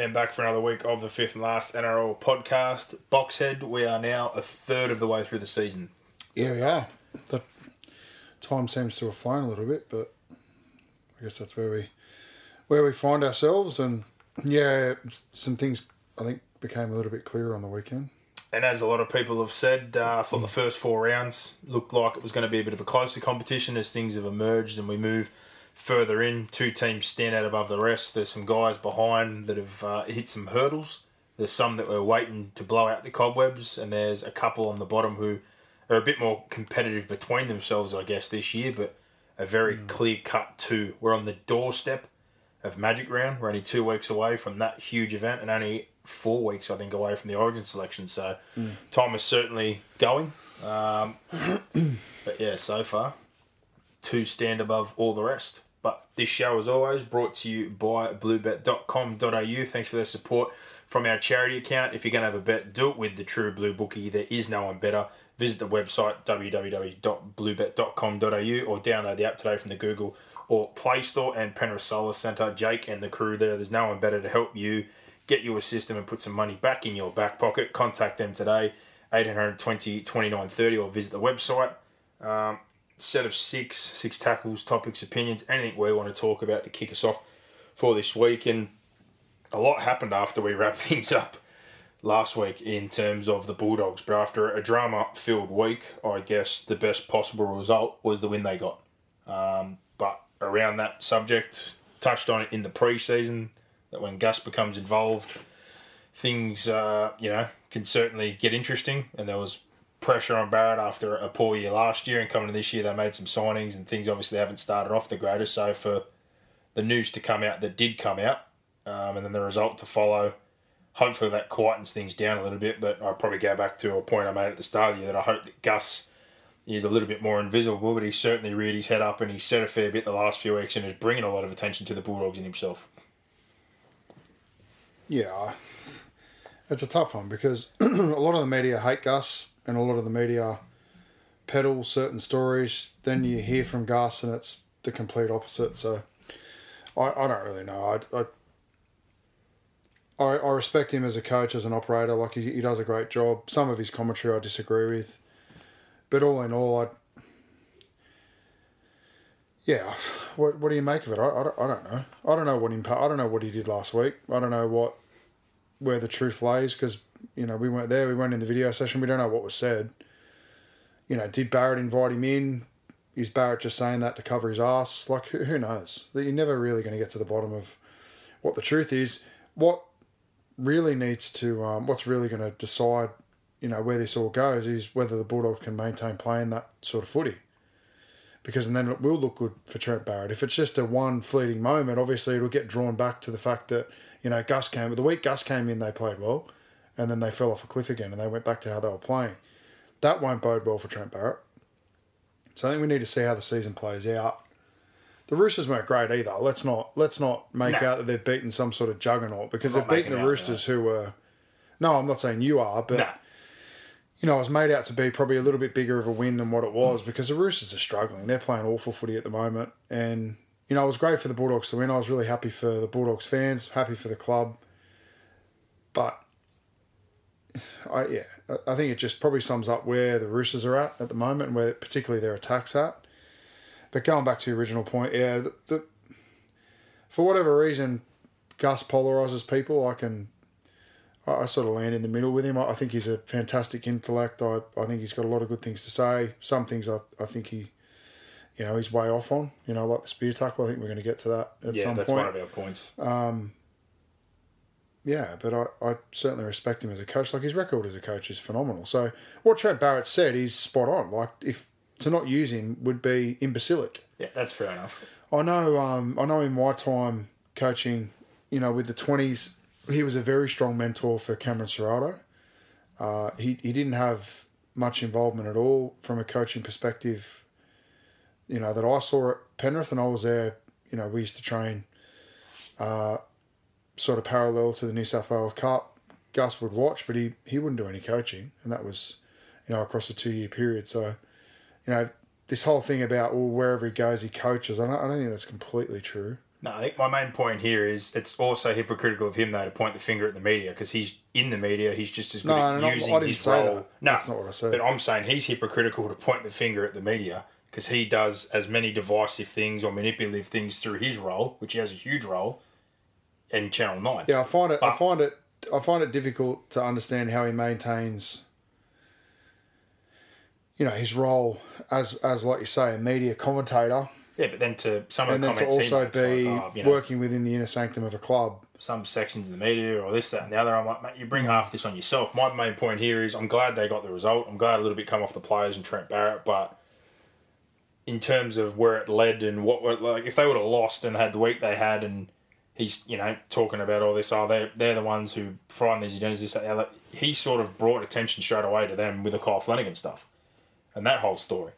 And back for another week of the fifth and last NRL podcast. Boxhead, we are now a third of the way through the season. Yeah, we are. The time seems to have flown a little bit, but I guess that's where we where we find ourselves. And yeah, some things I think became a little bit clearer on the weekend. And as a lot of people have said, uh, for the first four rounds, looked like it was going to be a bit of a closer competition as things have emerged and we move further in. Two teams stand out above the rest. There's some guys behind that have uh, hit some hurdles. There's some that were waiting to blow out the cobwebs, and there's a couple on the bottom who are a bit more competitive between themselves, I guess, this year, but a very clear cut two. We're on the doorstep of Magic Round. We're only two weeks away from that huge event, and only four weeks, I think, away from the Origin selection. So time is certainly going. Um, but yeah, so far, two stand above all the rest. But this show, as always, brought to you by bluebet.com.au. Thanks for their support from our charity account. If you're going to have a bet, do it with the True Blue Bookie. There is no one better. Visit the website www.bluebet.com.au or download the app today from the Google or Play Store and Penrith Solar Centre. Jake and the crew there. There's no one better to help you get your system and put some money back in your back pocket. Contact them today, 820 2930, or visit the website. Um, set of six, six tackles, topics, opinions, anything we want to talk about to kick us off for this week. And a lot happened after we wrapped things up last week in terms of the Bulldogs. But after a drama filled week, I guess the best possible result was the win they got. Um, but around that subject, touched on it in the preseason that when Gus becomes involved, things uh, you know can certainly get interesting. And there was pressure on Barrett after a poor year last year, and coming to this year, they made some signings and things obviously haven't started off the greatest. So for the news to come out that did come out, um, and then the result to follow, hopefully that quietens things down a little bit. But I'll probably go back to a point I made at the start of the year that I hope that Gus is a little bit more invisible, but he's certainly reared his head up and he's said a fair bit the last few weeks and is bringing a lot of attention to the Bulldogs in himself. Yeah, I- it's a tough one because a lot of the media hate Gus and a lot of the media peddle certain stories. Then you hear from Gus and it's the complete opposite. So I, I don't really know. I, I I, respect him as a coach, as an operator. Like he, he does a great job. Some of his commentary I disagree with, but all in all, I yeah. What what do you make of it? I, I, don't, I don't know. I don't know what impact. I don't know what he did last week. I don't know what where the truth lays because you know we weren't there. We weren't in the video session. We don't know what was said. You know, did Barrett invite him in? Is Barrett just saying that to cover his ass? Like who, knows? That you're never really going to get to the bottom of what the truth is. What really needs to um, what's really going to decide you know where this all goes is whether the Bulldogs can maintain playing that sort of footy. Because then it will look good for Trent Barrett. If it's just a one fleeting moment, obviously it'll get drawn back to the fact that you know Gus came. The week Gus came in, they played well, and then they fell off a cliff again, and they went back to how they were playing. That won't bode well for Trent Barrett. So I think we need to see how the season plays out. The Roosters weren't great either. Let's not let's not make No. out that they've beaten some sort of juggernaut because they've beaten the Roosters who were. No, I'm not saying you are, but Nah. you know, it was made out to be probably a little bit bigger of a win than what it was because the Roosters are struggling. They're playing awful footy at the moment. And, you know, it was great for the Bulldogs to win. I was really happy for the Bulldogs fans, happy for the club. But, I yeah, I- think it just probably sums up where the Roosters are at at the moment and where particularly their attacks at. But going back to the original point, yeah, the, the, for whatever reason, Gus polarizes people. I can I, I sort of land in the middle with him. I, I think he's a fantastic intellect. I, I think he's got a lot of good things to say. Some things I, I think he, you know, he's way off on. You know, like the spear tackle. I think we're going to get to that at yeah, some that's one of our points. Um, Yeah, but I, I certainly respect him as a coach. Like his record as a coach is phenomenal. So what Trent Barrett said is spot on. Like if to not use him would be imbecilic. yeah, that's fair enough. I know. Um, I know in my time coaching, you know, with the twenties, he was a very strong mentor for Cameron Ciraldo. Uh, he he didn't have much involvement at all from a coaching perspective. You know that I saw at Penrith, and I was there. You know, we used to train, uh, sort of parallel to the New South Wales Cup. Gus would watch, but he he wouldn't do any coaching, and that was, you know, across a two year period. So, you know, this whole thing about well, wherever he goes, he coaches. I don't, I don't think that's completely true. No, I think my main point here is it's also hypocritical of him though to point the finger at the media because he's in the media. He's just as good No, at no, no, using I didn't his say role. that. No, That's not what I said. But I'm saying he's hypocritical to point the finger at the media because he does as many divisive things or manipulative things through his role, which he has a huge role, in Channel Nine. Yeah, I find it. I find it. I find it difficult to understand how he maintains. You know his role as as like you say a media commentator, Yeah, but then to some of and the then to also be like, oh, you know, working within the inner sanctum of a club. some sections of the media or this, that, and the other. I'm like, mate, you bring half this on yourself. My main point here is I'm glad they got the result. I'm glad a little bit come off the players and Trent Barrett, but in terms of where it led and what were like, if they would have lost and had the week they had, and he's you know talking about all this, oh they they're the ones who find these agendas. He sort of brought attention straight away to them with the Kyle Flanagan stuff, and that whole story,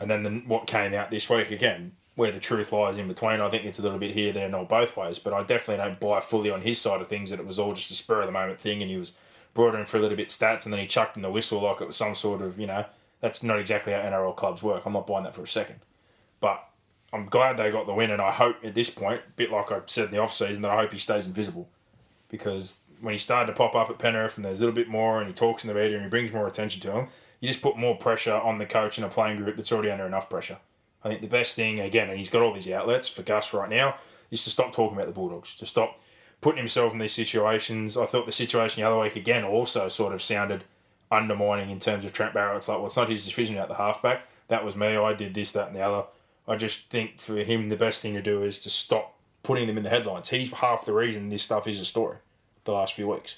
and then the, what came out this week again. Where the truth lies in between, I think it's a little bit here, there, not both ways. But I definitely don't buy fully on his side of things that it was all just a spur of the moment thing, and he was brought in for a little bit stats, and then he chucked in the whistle like it was some sort of you know that's not exactly how NRL clubs work. I'm not buying that for a second. But I'm glad they got the win, and I hope at this point, a bit like I said in the off season, that I hope he stays invisible, because when he started to pop up at Penrith and there's a little bit more, and he talks in the media and he brings more attention to him, you just put more pressure on the coach and a playing group that's already under enough pressure. I think the best thing again, and he's got all these outlets for Gus right now, is to stop talking about the Bulldogs, to stop putting himself in these situations. I thought the situation the other week again also sort of sounded undermining in terms of Trent Barrett. It's like, well, it's not his decision at the halfback. That was me. I did this, that, and the other. I just think for him, the best thing to do is to stop putting them in the headlines. He's half the reason this stuff is a story the last few weeks.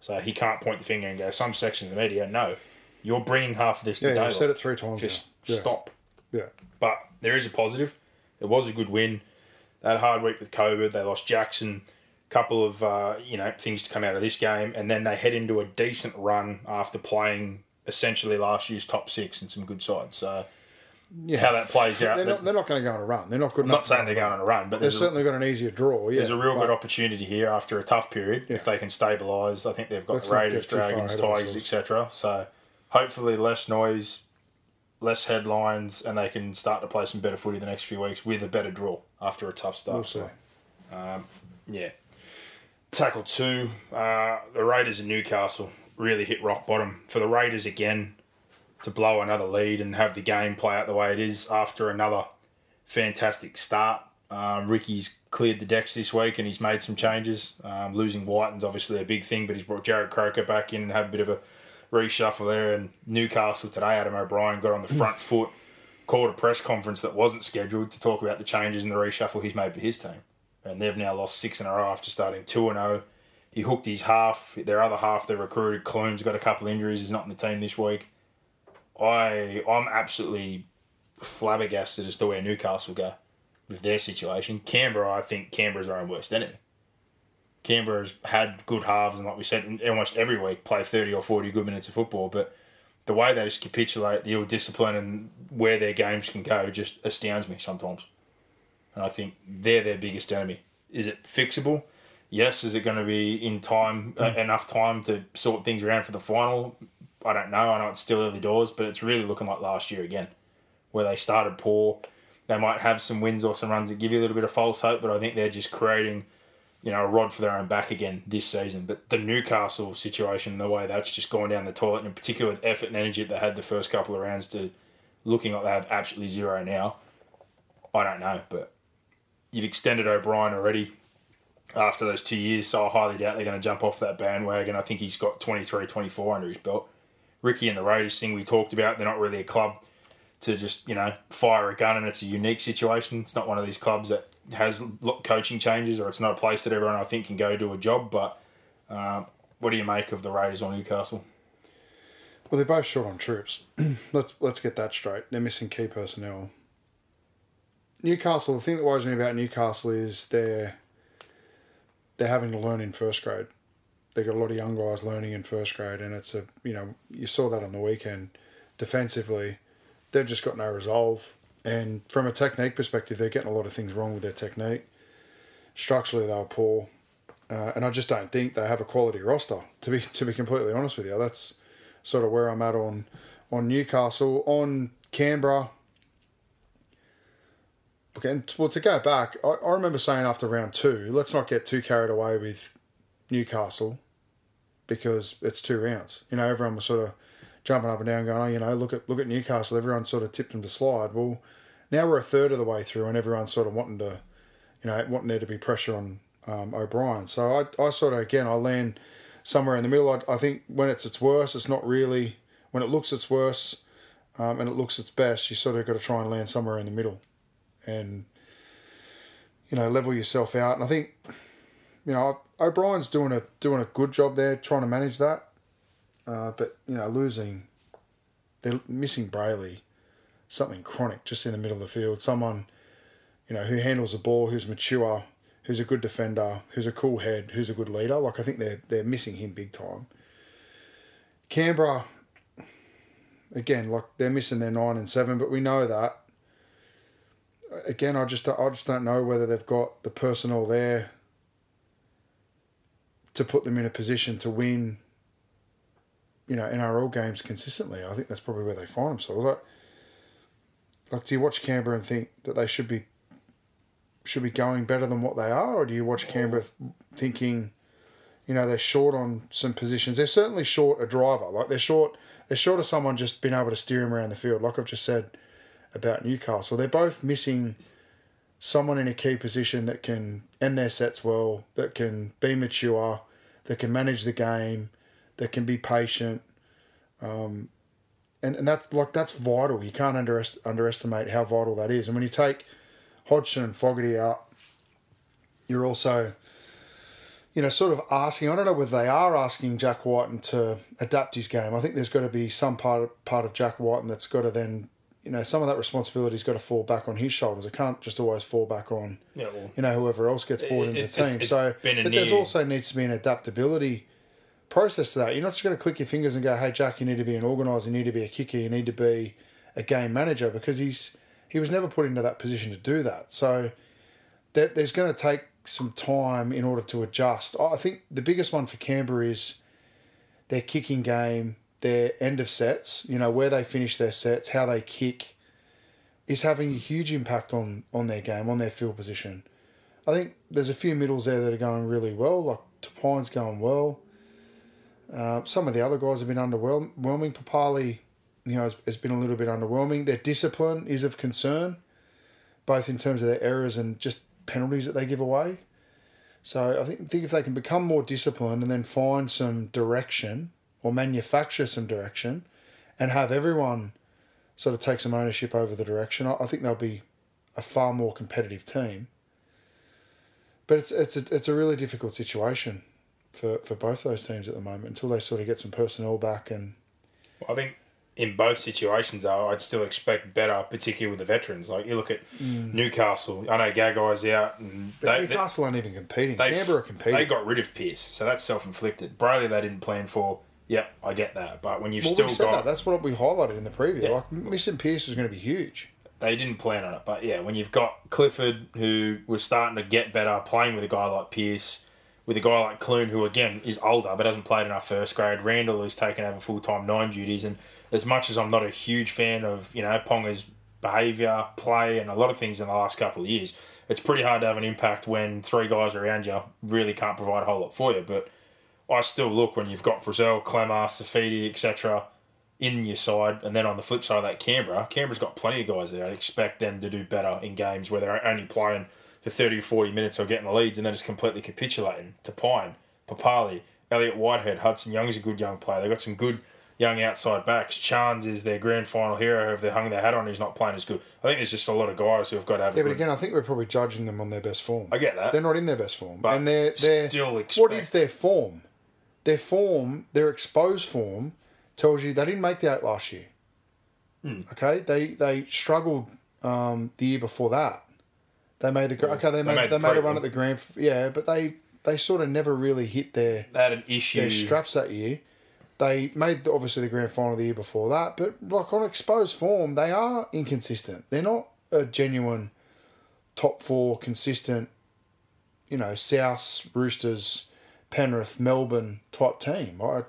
So he can't point the finger and go, some sections of the media, no. You're bringing half of this to Yeah, daylight. you've said it three times. Just. Yeah. stop. Yeah. But there is a positive. It was a good win. They had a hard week with COVID. They lost Jackson. Couple of uh, you know things to come out of this game, and then they head into a decent run after playing essentially last year's top six and some good sides. So Yeah. how that plays out, They're not, they're not going to go on a run. They're not good I'm enough. not saying they're going on a run, but They've there's a, certainly got an easier draw. Yeah. there's a real good opportunity here after a tough period if they can stabilise. I think they've got Raiders, get too far Dragons, Tigers, etc. So hopefully less noise, less headlines, and they can start to play some better footy the next few weeks with a better draw after a tough start. We'll. So, yeah. Tackle two, uh, the Raiders in Newcastle really hit rock bottom. For the Raiders again to blow another lead and have the game play out the way it is after another fantastic start. Um, Ricky's cleared the decks this week and he's made some changes. Um, losing Wighton's obviously a big thing, but he's brought Jarrod Croker back in and had a bit of a reshuffle there. And Newcastle today, Adam O'Brien got on the front foot, called a press conference that wasn't scheduled to talk about the changes and the reshuffle he's made for his team. And they've now lost six in a row after starting 2 and 0. He hooked his half, their other half, they recruited. Clune's got a couple injuries, he's not in the team this week. I I'm absolutely flabbergasted as to where Newcastle go with their situation. Canberra, I think Canberra's their own worst enemy. Canberra's had good halves, and like we said, almost every week play 30 or 40 good minutes of football, but the way they just capitulate, the ill discipline, and where their games can go just astounds me sometimes. And I think they're their biggest enemy. Is it fixable? Yes. Is it going to be in time, uh, enough time to sort things around for the final? I don't know. I know it's still early doors, but it's really looking like last year again, where they started poor. They might have some wins or some runs that give you a little bit of false hope, but I think they're just creating, you know, a rod for their own back again this season. But the Newcastle situation, the way that's just gone down the toilet, and in particular with effort and energy that they had the first couple of rounds to looking like they have absolutely zero now, I don't know. But you've extended O'Brien already. after those two years, so I highly doubt they're going to jump off that bandwagon. I think he's got 23, 24 under his belt. Ricky and the Raiders thing we talked about, they're not really a club to just, you know, fire a gun and it's a unique situation. It's not one of these clubs that has coaching changes or it's not a place that everyone I think can go do a job. But uh, what do you make of the Raiders or Newcastle? Well, they're both short on troops. let's let's get that straight. They're missing key personnel. Newcastle. The thing that worries me about Newcastle is they're they're having to learn in first grade. They got a lot of young guys learning in first grade, and it's a you know you saw that on the weekend. Defensively, they've just got no resolve, and from a technique perspective, they're getting a lot of things wrong with their technique. Structurally, they were poor, uh, and I just don't think they have a quality roster. To be to be completely honest with you, that's sort of where I'm at on on Newcastle on Canberra. Okay, and well, to go back, I, I remember saying after round two, let's not get too carried away with Newcastle because it's two rounds. You know, everyone was sort of jumping up and down, going, "Oh, you know, look at look at Newcastle." Everyone sort of tipped them to slide. Well, now we're a third of the way through, and everyone's sort of wanting to, you know, wanting there to be pressure on um, O'Brien. So I, I sort of again I land somewhere in the middle. I, I think when it's its worst, it's not really when it looks its worst, um, and it looks its best. You sort of got to try and land somewhere in the middle and you know level yourself out. And I think you know O'Brien's doing a doing a good job there, trying to manage that. Uh, but you know losing, they're missing Brailey, something chronic just in the middle of the field. Someone you know who handles the ball, who's mature, who's a good defender, who's a cool head, who's a good leader. Like I think they're they're missing him big time. Canberra, again, like they're missing their nine and seven, but we know that again, I just I just don't know whether they've got the personnel there to put them in a position to win. You know, NRL games consistently. I think that's probably where they find themselves. Like, like, do you watch Canberra and think that they should be should be going better than what they are, or do you watch Canberra thinking, you know, they're short on some positions? They're certainly short a driver. Like they're short. They're short of someone just being able to steer him around the field. Like I've just said about Newcastle. They're both missing someone in a key position that can end their sets well, that can be mature, that can manage the game, that can be patient. Um, and, and that's like that's vital. You can't underest- underestimate how vital that is. And when you take Hodgson and Fogarty out, you're also, you know, sort of asking. I don't know whether they are asking Jack Wighton to adapt his game. I think there's got to be some part of, part of Jack Wighton that's got to then you know, some of that responsibility's got to fall back on his shoulders. It can't just always fall back on, yeah, well, you know, whoever else gets brought into the team. It's, it's so, but there's also needs to be an adaptability process to that. You're not just going to click your fingers and go, "Hey, Jack, you need to be an organizer. You need to be a kicker. You need to be a game manager," because he's he was never put into that position to do that. So, that there's going to take some time in order to adjust. I think the biggest one for Canberra is their kicking game their end of sets, you know, where they finish their sets, how they kick, is having a huge impact on, on their game, on their field position. I think there's a few middles there that are going really well, like Tapine's going well. Uh, some of the other guys have been underwhelming. Papalii, you know, has, has been a little bit underwhelming. Their discipline is of concern, both in terms of their errors and just penalties that they give away. So I think, think if they can become more disciplined and then find some direction or manufacture some direction and have everyone sort of take some ownership over the direction, I, think they'll be a far more competitive team. But it's it's a, it's a really difficult situation for, for both those teams at the moment until they sort of get some personnel back and. Well, I think in both situations, though, I'd still expect better, particularly with the veterans. Like you look at mm. Newcastle. I know Gagai's out, and they, Newcastle they, aren't even competing. They, Canberra are competing. They got rid of Pearce, so that's self inflicted. Brailey, they didn't plan for. Yep, I get that. But when you've well, still got that. that's what we highlighted in the preview. Yeah. Like missing Pearce is going to be huge. They didn't plan on it, but yeah, when you've got Clifford who was starting to get better, playing with a guy like Pearce, with a guy like Clune who again is older but hasn't played enough first grade, Randall who's taken over full time nine duties, and as much as I'm not a huge fan of you know Ponga's behaviour, play, and a lot of things in the last couple of years, it's pretty hard to have an impact when three guys around you really can't provide a whole lot for you, but I still look when you've got Frizzell, Klemmer, Saifiti, etc. in your side, and then on the flip side of that, Canberra. Canberra's got plenty of guys there. I'd expect them to do better in games where they're only playing for 30 or 40 minutes or getting the leads and then just completely capitulating to Pine, Papalii, Elliot Whitehead, Hudson Young's a good young player. They've got some good young outside backs. Chance is their grand final hero. If they hung their hat on, he's not playing as good. I think there's just a lot of guys who have got to have. Yeah, but good, again, I think we're probably judging them on their best form. I get that. They're not in their best form, But and they're they're still what expect- is their form? Their form, their exposed form, tells you they didn't make the eight last year. Hmm. Okay, they they struggled um, the year before that. They made the okay. They made made they made a run at the grand. Yeah, but they they sort of never really hit their they had an issue. their straps that year. They made the, obviously the grand final the year before that, but like on exposed form, they are inconsistent. They're not a genuine top four consistent, you know, South Roosters, Penrith, Melbourne type team. I,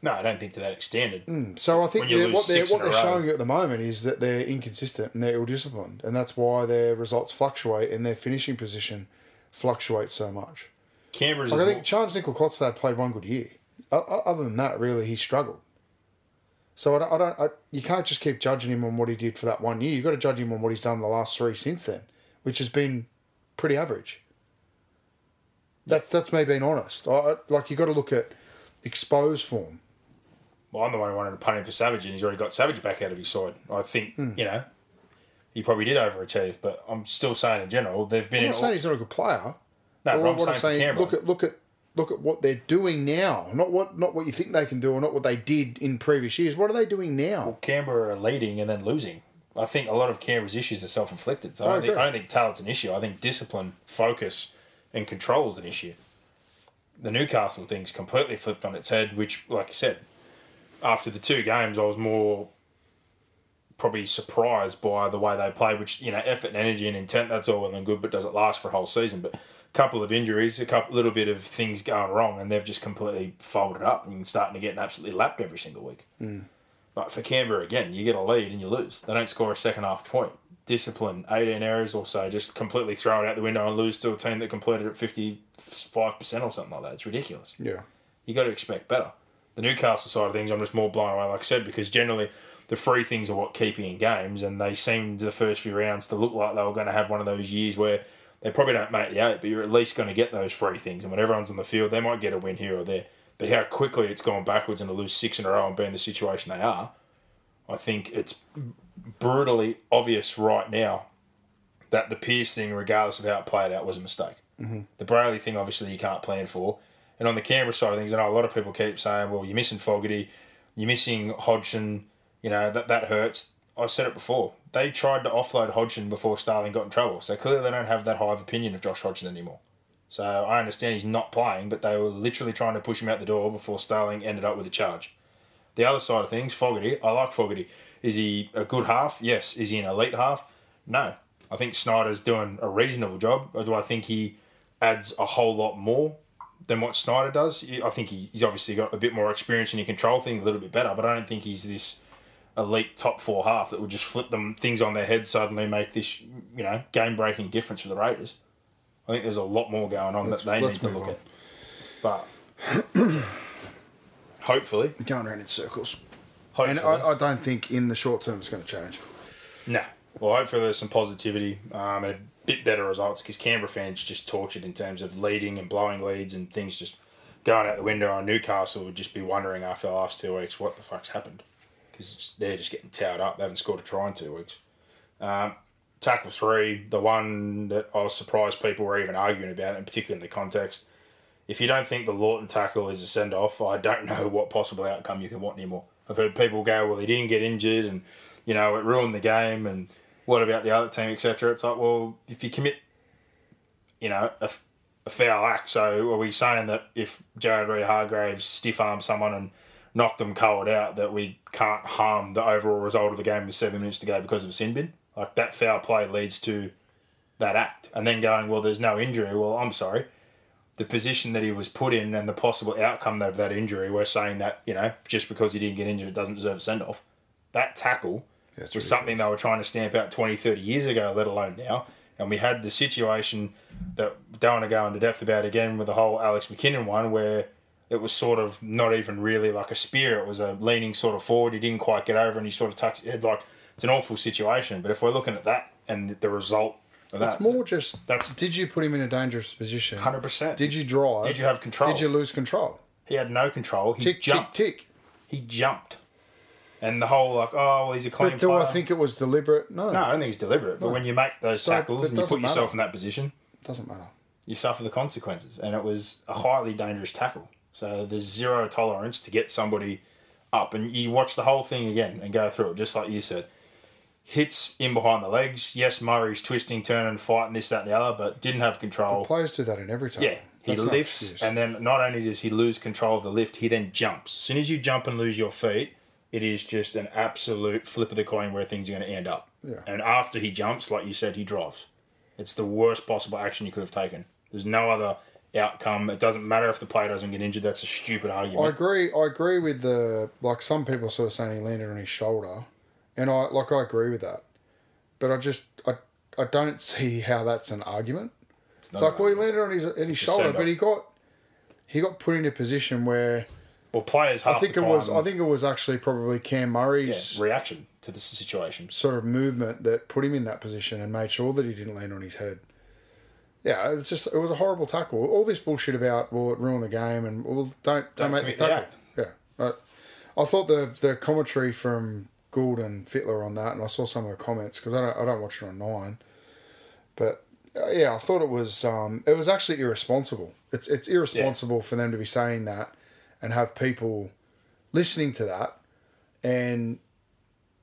No, I don't think to that extent. Mm, so I think they're- what they're what they're showing you at the moment is that they're inconsistent and they're ill disciplined, and that's why their results fluctuate and their finishing position fluctuates so much. Canberra's Like I think more- Charnze Nicoll-Klokstad played one good year. Other than that, really, he struggled. So I don't, I don't I, you can't just keep judging him on what he did for that one year. You've got to judge him on what he's done the last three since then, which has been pretty average. That's that's me being honest. I, like you got to look at exposed form. Well, I'm the one who wanted to punt him for Savage, and he's already got Savage back out of his side. I think Hmm. you know he probably did overachieve, but I'm still saying in general they've been I'm in. not saying he's not a good player. no, But but I'm what saying, for Canberra. look at look at look at what they're doing now. Not what not what you think they can do, or not what they did in previous years. What are they doing now? Canberra are leading and then losing. I think a lot of Canberra's issues are self inflicted. So I, I don't think. I don't think talent's an issue. I think discipline, focus, and control is an issue. The Newcastle thing's completely flipped on its head, which, like I said, after the two games, I was more probably surprised by the way they played, which, you know, effort and energy and intent, that's all well and good, but does it last for a whole season? But a couple of injuries, a couple little bit of things going wrong, and they've just completely folded up and starting to get absolutely lapped every single week. Mm. But for Canberra, again, you get a lead and you lose. They don't score a second half point. Discipline, 18 errors or so, just completely throw it out the window and lose to a team that completed at 55% or something like that. It's ridiculous. Yeah. You got to expect better. The Newcastle side of things, I'm just more blown away, like I said, because generally the free things are what keep you in games, and they seemed the first few rounds to look like they were going to have one of those years where they probably don't make the eight, but you're at least going to get those free things. And when everyone's on the field, they might get a win here or there. But how quickly it's gone backwards and to lose six in a row and be in the situation they are, I think it's brutally obvious right now that the Pearce thing, regardless of how it played out, was a mistake. Mm-hmm. The Brailey thing, obviously, you can't plan for. And on the Canberra side of things, I know a lot of people keep saying, well, you're missing Fogarty, you're missing Hodgson, you know, that, that hurts. I said it before. They tried to offload Hodgson before Starling got in trouble. So clearly they don't have that high of opinion of Josh Hodgson anymore. So I understand he's not playing, but they were literally trying to push him out the door before Starling ended up with a charge. The other side of things, Fogarty, I like Fogarty. Is he a good half? Yes. Is he an elite half? No. I think Schneider's doing a reasonable job. Or do I think he adds a whole lot more than what Schneider does? I think he, he's obviously got a bit more experience and he control things a little bit better, but I don't think he's this elite top four half that would just flip them things on their head suddenly make this you know game breaking difference for the Raiders. I think there's a lot more going on Let's- that they need to look on. at. But hopefully, Going around in circles. Hopefully, And I, I don't think in the short term it's going to change. No. Well, hopefully there's some positivity um, and a bit better results because Canberra fans just tortured in terms of leading and blowing leads and things just going out the window. And Newcastle would just be wondering after the last two weeks what the fuck's happened because they're just getting towed up. They haven't scored a try in two weeks. Um, tackle three, the one that I was surprised people were even arguing about, and particularly in the context. If you don't think the Lawton tackle is a send off, I don't know what possible outcome you can want anymore. I've heard people go, well, he didn't get injured and, you know, it ruined the game and what about the other team, etc. It's like, well, if you commit, you know, a, a foul act, so are we saying that if Jared Waerea-Hargreaves stiff armed someone and knocked them cold out, that we can't harm the overall result of the game with seven minutes to go because of a sin bin? Like that foul play leads to that act. And then going, well, there's no injury. Well, I'm sorry. The position that he was put in and the possible outcome of that injury, we're saying that, you know, just because he didn't get injured, it doesn't deserve a send off. That tackle Yeah, was something they were trying to stamp out 20, 30 years ago, let alone now. And we had the situation that don't want to go into depth about again with the whole Alex McKinnon one where it was sort of not even really like a spear. It was a leaning sort of forward. He didn't quite get over and he sort of tucks his head. Like, it's an awful situation. But if we're looking at that and the result for that. It's more just That's- did you put him in a dangerous position? 100%. Did you drive? Did you have control? Did you lose control? He had no control. He Tick jumped. tick tick. He jumped. And the whole like, oh, well, he's a clean But do player. I think it was deliberate? No, No, I don't think it's deliberate. But when you make those So, tackles and you put yourself matter. in that position, it doesn't matter. you suffer the consequences. And it was a highly dangerous tackle. So there's zero tolerance to get somebody up. And you watch the whole thing again and go through it, just like you said. Hits in behind the legs. Yes, Murray's twisting, turning, fighting this, that, and the other, but didn't have control. Players do that in every time. Yeah, he That's lifts, and then not only does he lose control of the lift, he then jumps. As soon as you jump and lose your feet, it is just an absolute flip of the coin where things are going to end up. Yeah. And after he jumps, like you said, he drives. It's the worst possible action you could have taken. There's no other outcome. It doesn't matter if the player doesn't get injured. That's a stupid argument. I agree. I agree with the like some people sort of saying he landed on his shoulder, and I like I agree with that, but I just I I don't see how that's an argument. It's, not like well he landed on his on his shoulder, but he got he got put in a position where well, players half I think the it was I think it was actually probably Cam yeah, Murray's reaction to the situation. sort of movement that put him in that position and made sure that he didn't land on his head. Yeah, it's just it was a horrible tackle. All this bullshit about well it ruined the game and well don't don't, Don't make the the tackle. act. Yeah, I, I thought the the commentary from Gould and Fittler on that, and I saw some of the comments because I don't I don't watch it on Nine, but uh, yeah, I thought it was um it was actually irresponsible. It's it's irresponsible for them to be saying that and have people listening to that, and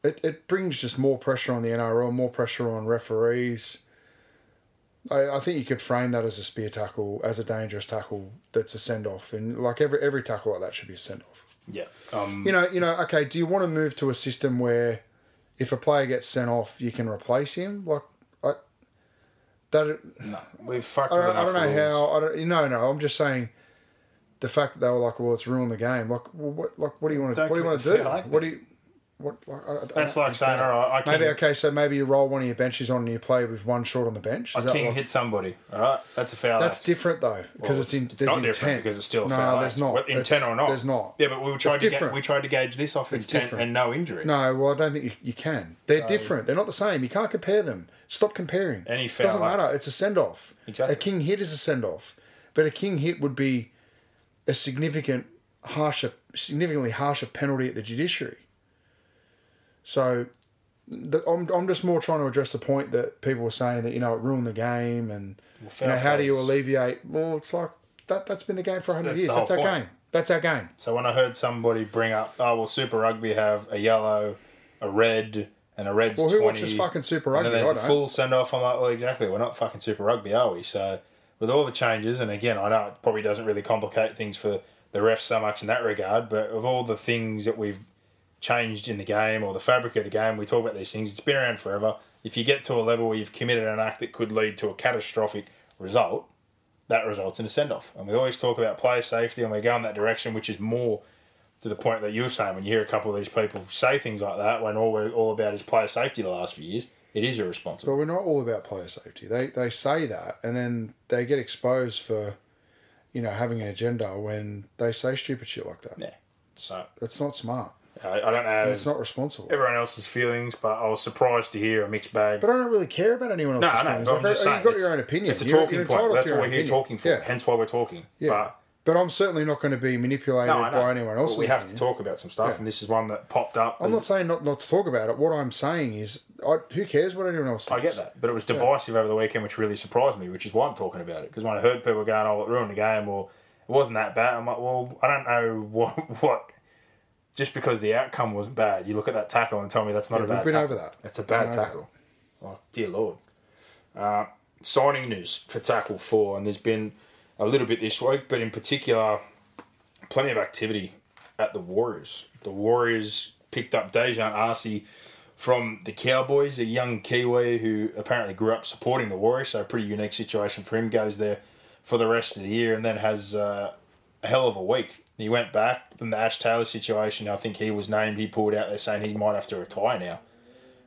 it, it brings just more pressure on the NRL, more pressure on referees. I, I think you could frame that as a spear tackle, as a dangerous tackle that's a send off, and like every every tackle like that should be a send off. Yeah. Um, You know, you know. Okay, do you want to move to a system where, if a player gets sent off, you can replace him? Like, I that no, we've fucked I with don't, I don't know rules. how. I don't. No, no. I'm just saying. The fact that they were like, well, it's ruined the game. Like, well, what? Like, what do you want to? Don't What do you want to do? the foul, What do you? What? I, I That's like saying, all right, I Maybe can- okay, so maybe you roll one of your benches on and you play with one short on the bench. Is A that king like- hit somebody. All right, that's a foul. that's act. different though because Well, it's in it's there's not intent different because it's still a no, foul there's act. not Whether intent or not. There's not. Yeah, but we tried to ga- we tried to gauge this off It's intent different. and no injury. No, well, I don't think you, you can. They're different. They're not the same. You can't compare them. Stop comparing. Any It foul doesn't matter. It's a send off. Exactly. A king hit is a send off, but a king hit would be a significant harsher, significantly harsher penalty at the judiciary. So, the, I'm I'm just more trying to address the point that people were saying that you know it ruined the game and you know how do you alleviate? Well, it's like that. That's been the game for hundred That's years. the whole That's our point. game. That's our game. So when I heard somebody bring up, oh well, Super Rugby have a yellow, a red, and a red's Well, who twenty. watches fucking Super Rugby? and then I there's a full send off. I'm like, well, exactly. We're not fucking Super Rugby, are we? So with all the changes, and again, I know it probably doesn't really complicate things for the refs so much in that regard, but of all the things that we've changed in the game or the fabric of the game, we talk about these things. It's been around forever. If you get to a level where you've committed an act that could lead to a catastrophic result, that results in a send off. And we always talk about player safety, and we go in that direction, which is more to the point that you were saying when you hear a couple of these people say things like that, when all we're all about is player safety the last few years, it is irresponsible. But we're not all about player safety. They they say that, and then they get exposed for, you know, having an agenda when they say stupid shit like that. Yeah. So That's not smart. I, I don't know It's not responsible. everyone else's feelings, but I was surprised to hear a mixed bag. But I don't really care about anyone else's no, I know. feelings. But Like, I'm just you've got it's- your own opinion. It's a You're- talking you're point. That's your what we're here opinion. talking for. Yeah. Hence why we're talking. Yeah. But But I'm certainly not going to be manipulated no, I know. by anyone else. But we have to talk about some stuff, and this is one that popped up. I'm not saying not, not to talk about it. What I'm saying is, I, who cares what anyone else says? I thinks? get that, but it was divisive over the weekend, which really surprised me, which is why I'm talking about it. Because when I heard people going, "Oh, it ruined the game," or "It wasn't that bad," I'm like, "Well, I don't know what what." Just because the outcome wasn't bad, you look at that tackle and tell me that's not Yeah, a bad. we've been tackle. over that. It's a bad tackle. Oh dear lord. Uh, signing news for tackle four, and there's been a little bit this week, but in particular, plenty of activity at the Warriors. The Warriors picked up Daejarn Asi from the Cowboys, a young Kiwi who apparently grew up supporting the Warriors, so a pretty unique situation for him. Goes there for the rest of the year and then has uh, a hell of a week. He went back from the Ash Taylor situation. I think he was named. He pulled out there saying he might have to retire now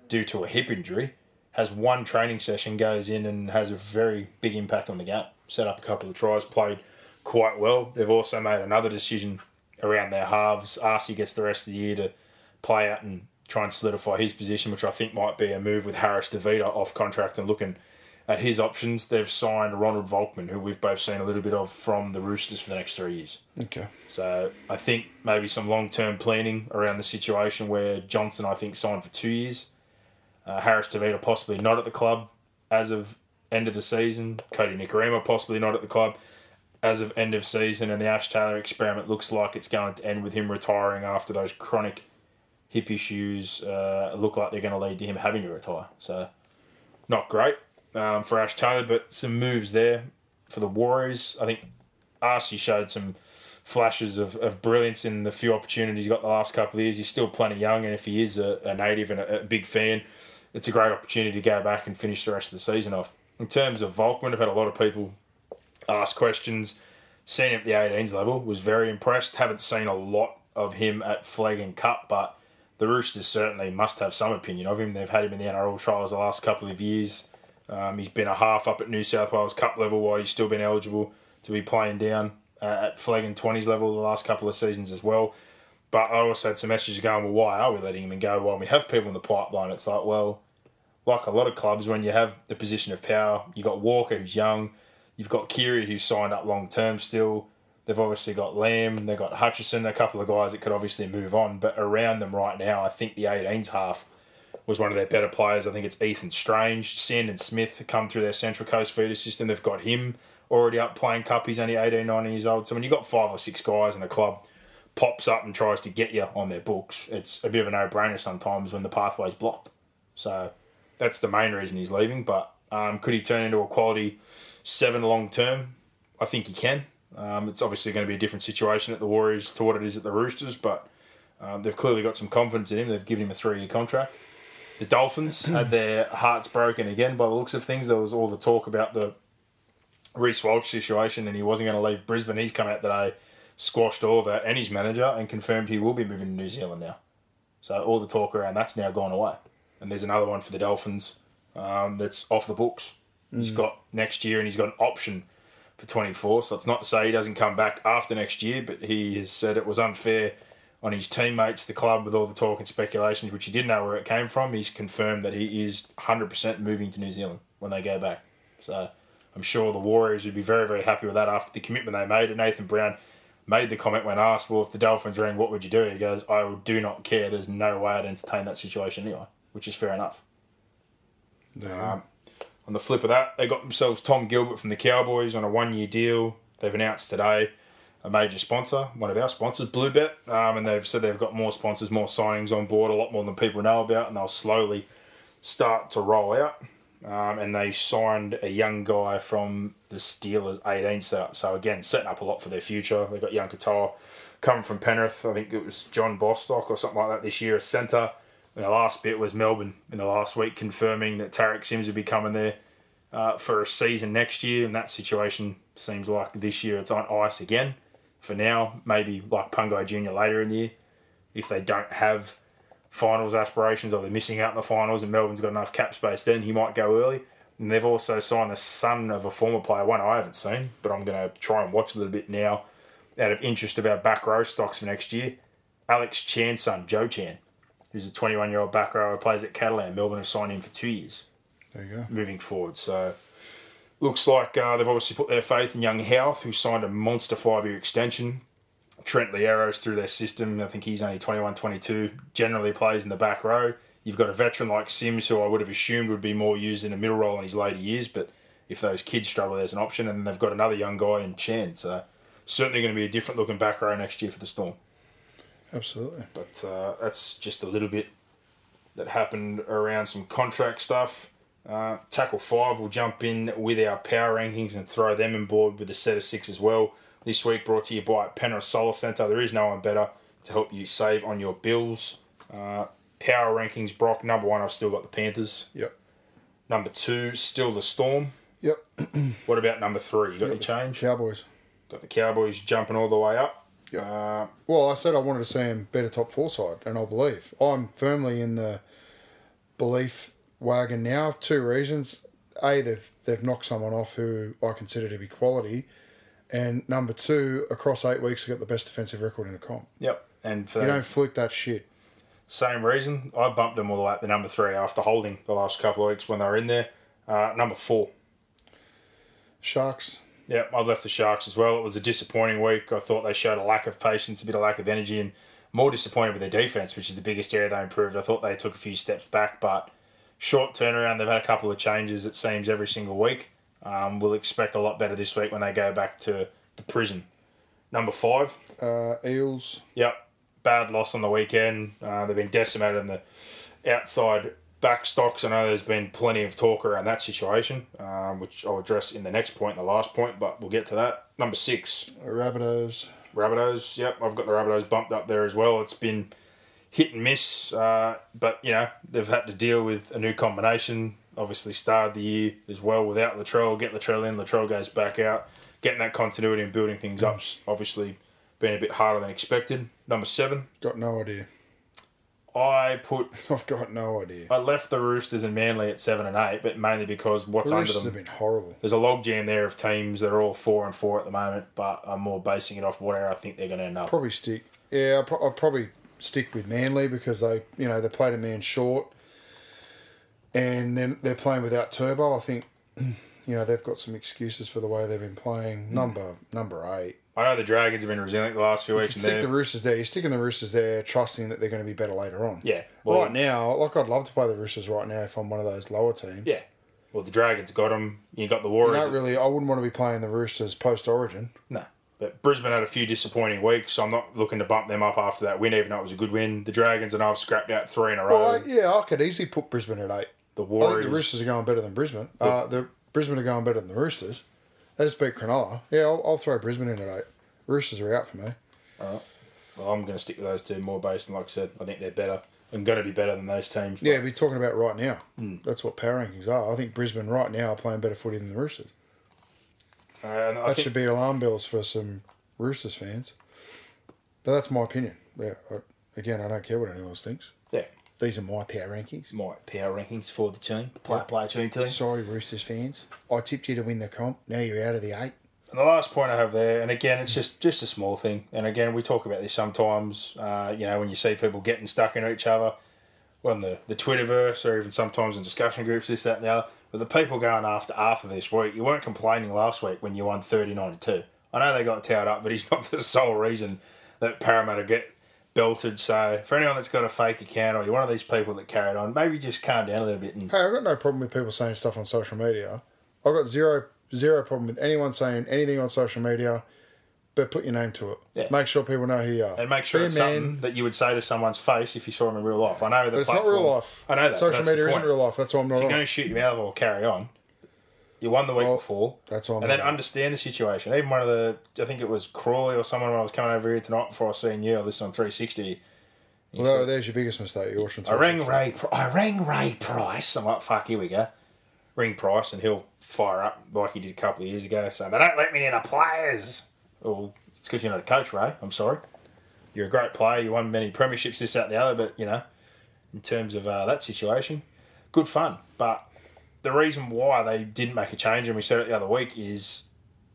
due to a hip injury. Has one training session, goes in and has a very big impact on the game. Set up a couple of tries, played quite well. They've also made another decision around their halves. Asi gets the rest of the year to play out and try and solidify his position, which I think might be a move with Harris Tavita off contract and looking at his options, they've signed Ronald Volkman, who we've both seen a little bit of from the Roosters for the next three years. Okay. So I think maybe some long term planning around the situation where Johnson, I think, signed for two years. Uh, Harris Tavita possibly not at the club as of end of the season. Kodi Nikorima possibly not at the club as of end of season. And the Ash Taylor experiment looks like it's going to end with him retiring after those chronic hip issues uh, look like they're going to lead to him having to retire. So not great um, for Ash Taylor, but some moves there for the Warriors. I think Asi showed some flashes of, of brilliance in the few opportunities he got the last couple of years. He's still plenty young, and if he is a, a native and a, a, big fan, it's a great opportunity to go back and finish the rest of the season off. In terms of Volkman, I've had a lot of people ask questions. Seen him at the 18s level, was very impressed. Haven't seen a lot of him at Flag and Cup, but the Roosters certainly must have some opinion of him. They've had him in the NRL trials the last couple of years. Um, he's been a half up at New South Wales Cup level while he's still been eligible to be playing down uh, at flag and 20s level the last couple of seasons as well. But I also had some messages going, well, why are we letting him go while we have people in the pipeline? It's like, well, like a lot of clubs, when you have the position of power, you've got Walker, who's young, you've got Keary, who's signed up long term still. They've obviously got Lamb, they've got Hutchison, a couple of guys that could obviously move on. But around them right now, I think the 18s half was one of their better players. I think it's Ethan Strange. Sin, and Smith come through their Central Coast feeder system. They've got him already up playing cup. He's only 18, 19 years old. So when you've got five or six guys in a club pops up and tries to get you on their books, it's a bit of a no-brainer sometimes when the pathway's blocked. So that's the main reason he's leaving. But um, could he turn into a quality seven long term? I think he can. Um, it's obviously going to be a different situation at the Warriors to what it is at the Roosters, but um, they've clearly got some confidence in him. They've given him a three-year contract. The Dolphins had their hearts broken again by the looks of things. There was all the talk about the Reece Walsh situation and he wasn't going to leave Brisbane. He's come out today, squashed all that, and his manager, and confirmed he will be moving to New Zealand now. So all the talk around that's now gone away. And there's another one for the Dolphins um, that's off the books. Mm. He's got next year and he's got an option for 24. So it's not to say he doesn't come back after next year, but he has said it was unfair on his teammates, the club, with all the talk and speculations, which he didn't know where it came from. He's confirmed that he is 100% moving to New Zealand when they go back. So I'm sure the Warriors would be very, very happy with that after the commitment they made. And Nathan Brown made the comment when asked, well, if the Dolphins rang, what would you do? He goes, I do not care. There's no way I'd entertain that situation anyway, which is fair enough. Yeah. Um, on the flip of that, they got themselves Tom Gilbert from the Cowboys on a one year deal. They've announced today a major sponsor, one of our sponsors, Bluebet, um, and they've said they've got more sponsors, more signings on board, a lot more than people know about, and they'll slowly start to roll out. Um, and they signed a young guy from the Steelers 18 setup. So again, setting up a lot for their future. They got young Katoa coming from Penrith. I think it was John Bostock or something like that this year, a centre. And the last bit was Melbourne in the last week confirming that Tariq Sims would be coming there uh, for a season next year. And that situation seems like this year it's on ice again for now. Maybe like Pangai Junior later in the year, if they don't have finals aspirations or they're missing out in the finals and Melbourne's got enough cap space, then he might go early. And they've also signed the son of a former player, one I haven't seen, but I'm going to try and watch a little bit now out of interest of our back row stocks for next year. Alex Chan's son, Joe Chan, who's a 21 year old back rower, plays at Catalan. Melbourne have signed him for two years. There you go. Moving forward. So Looks like uh, they've obviously put their faith in young Houth, who signed a monster five year extension. Trent Loiero's through their system. I think he's only 21, 22. Generally plays in the back row. You've got a veteran like Sims, who I would have assumed would be more used in a middle role in his later years, but if those kids struggle, there's an option. And they've got another young guy in Chan. So certainly going to be a different looking back row next year for the Storm. Absolutely. But uh, that's just a little bit that happened around some contract stuff. Uh, tackle five we'll jump in with our power rankings and throw them on board with a set of six as well. This week brought to you by Penrith Solar Centre. There is no one better to help you save on your bills. Uh, power rankings, Brock. Number one, I've still got the Panthers. Yep. Number two, still the Storm. Yep. what about number three? You got any change? Cowboys. Got the Cowboys jumping all the way up. Yep. Uh, well, I said I wanted to see them better top four side, and I believe I'm firmly in the belief wagon now. Two reasons: a they've they've knocked someone off who I consider to be quality, and number two, across eight weeks, they got the best defensive record in the comp. Yep, and for you don't fluke that shit. Same reason, I bumped them all the way up to number three after holding the last couple of weeks when they were in there. Uh, number four. Sharks. Yeah, I've left the Sharks as well. It was a disappointing week. I thought they showed a lack of patience, a bit of lack of energy, and more disappointed with their defense, which is the biggest area they improved. I thought they took a few steps back, but short turnaround. They've had a couple of changes, it seems, every single week. Um, we'll expect a lot better this week when they go back to the prison. Number five. Uh, Eels. Yep. Bad loss on the weekend. Uh, they've been decimated in the outside back stocks. I know there's been plenty of talk around that situation, um, which I'll address in the next point, the last point, but we'll get to that. Number six. Rabbitohs. Rabbitohs. Yep, I've got the Rabbitohs bumped up there as well. It's been hit and miss, uh, but you know they've had to deal with a new combination. Obviously, started the year as well without Latrell. Get Latrell in, Latrell goes back out. Getting that continuity and building things up's obviously been a bit harder than expected. Number seven, Got no idea. I put I've got no idea. I left the Roosters and Manly at seven and eight, but mainly because what's The under them. have been horrible. There's a logjam there of teams that are all four and four at the moment, but I'm more basing it off where I think they're going to end up. Probably stick. Yeah, I'll, pro- I'll probably stick with Manly because they, you know, they played a man short, and then they're playing without Turbo. I think, you know, they've got some excuses for the way they've been playing. Hmm. Number number eight. I know the Dragons have been resilient the last few You weeks. and stick the Roosters there. You're sticking the Roosters there, trusting that they're going to be better later on. Yeah. Well, right now, like I'd love to play the Roosters right now if I'm one of those lower teams. Yeah. Well, the Dragons got them. You got the Warriors. don't really. I wouldn't want to be playing the Roosters post Origin. No. But Brisbane had a few disappointing weeks, so I'm not looking to bump them up after that win, even though it was a good win. The Dragons and I've scrapped out three in a row. Well, yeah, I could easily put Brisbane at eight. the I think Warriors. the Roosters are going better than Brisbane. Uh, the Brisbane are going better than the Roosters. They just beat Cronulla. Yeah, I'll, I'll throw Brisbane in at eight. Roosters are out for me. well, I'm going to stick with those two more based on, like I said, I think they're better and going to be better than those teams. Yeah, we're talking about right now. Hmm. That's what power rankings are. I think Brisbane right now are playing better footy than the Roosters. And I That think, should be alarm bells for some Roosters fans. But that's my opinion. Yeah, I, again, I don't care what anyone else thinks. yeah, These are my power rankings. my power rankings for the team, play, play team team. Sorry, Roosters fans. I tipped you to win the comp. Now you're out of the eight. And the last point I have there, and again, it's just just a small thing. And again, we talk about this sometimes. Uh, you know, when you see people getting stuck in each other, on the the Twitterverse, or even sometimes in discussion groups, this, that, and the other. But the people going after after this week, you weren't complaining last week when you won 30-92. I know they got towed up, but he's not the sole reason that Parramatta get belted. So for anyone that's got a fake account, or you're one of these people that carried on, maybe just calm down a little bit and Hey, I've got no problem with people saying stuff on social media. I've got zero zero problem with anyone saying anything on social media, but put your name to it. Yeah. Make sure people know who you are. And make sure Be it's man. something that you would say to someone's face if you saw them in real life. I know that it's not real life. I know that. Social media isn't real life. That's why I'm not If you're going to shoot your mouth or carry on, you won the week Well, before. that's why I'm And then understand the situation. Even one of the, I think it was Crawley or someone when I was coming over here tonight before I seen you, I listened on 360. He Well, said, there's your biggest mistake. You're watching. I rang Ray. I rang Ray Price. I'm like, fuck, here we go. Ring Price, and he'll fire up like he did a couple of years ago, saying they don't let me near the players. Well, it's because you're not a coach, Ray. I'm sorry. You're a great player. You won many premierships, this, that, and the other. But you know, in terms of uh, that situation, good fun. But the reason why they didn't make a change, and we said it the other week, is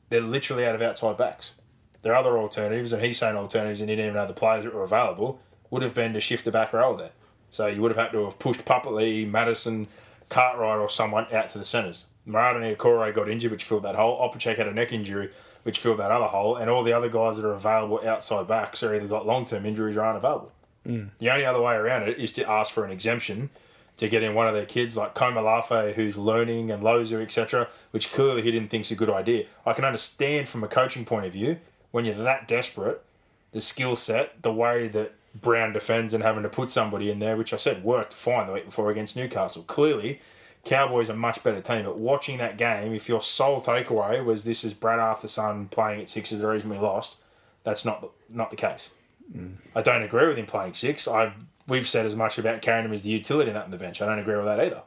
they're literally out of outside backs. There are other alternatives, and he's saying alternatives, and he didn't even know the players that were available, would have been to shift the back row there. So you would have had to have pushed Papalii, Matterson, Cartwright, or someone out to the centres. Marata Niukore got injured, which filled that hole. Opacic had a neck injury, which filled that other hole. And all the other guys that are available outside backs are either got long term injuries or aren't available. Mm. The only other way around it is to ask for an exemption to get in one of their kids like Komalafe, who's learning, and Lozu, etc., which clearly he didn't think's a good idea. I can understand from a coaching point of view when you're that desperate, the skill set, the way that Brown defends, and having to put somebody in there, which I said worked fine the week before against Newcastle. Clearly, Cowboys are a much better team. But watching that game, if your sole takeaway was this is Brad Arthurson playing at six is the reason we lost, that's not the, not the case. Mm. I don't agree with him playing six. I we've said as much about carrying him as the utility in that in the bench. I don't agree with that either.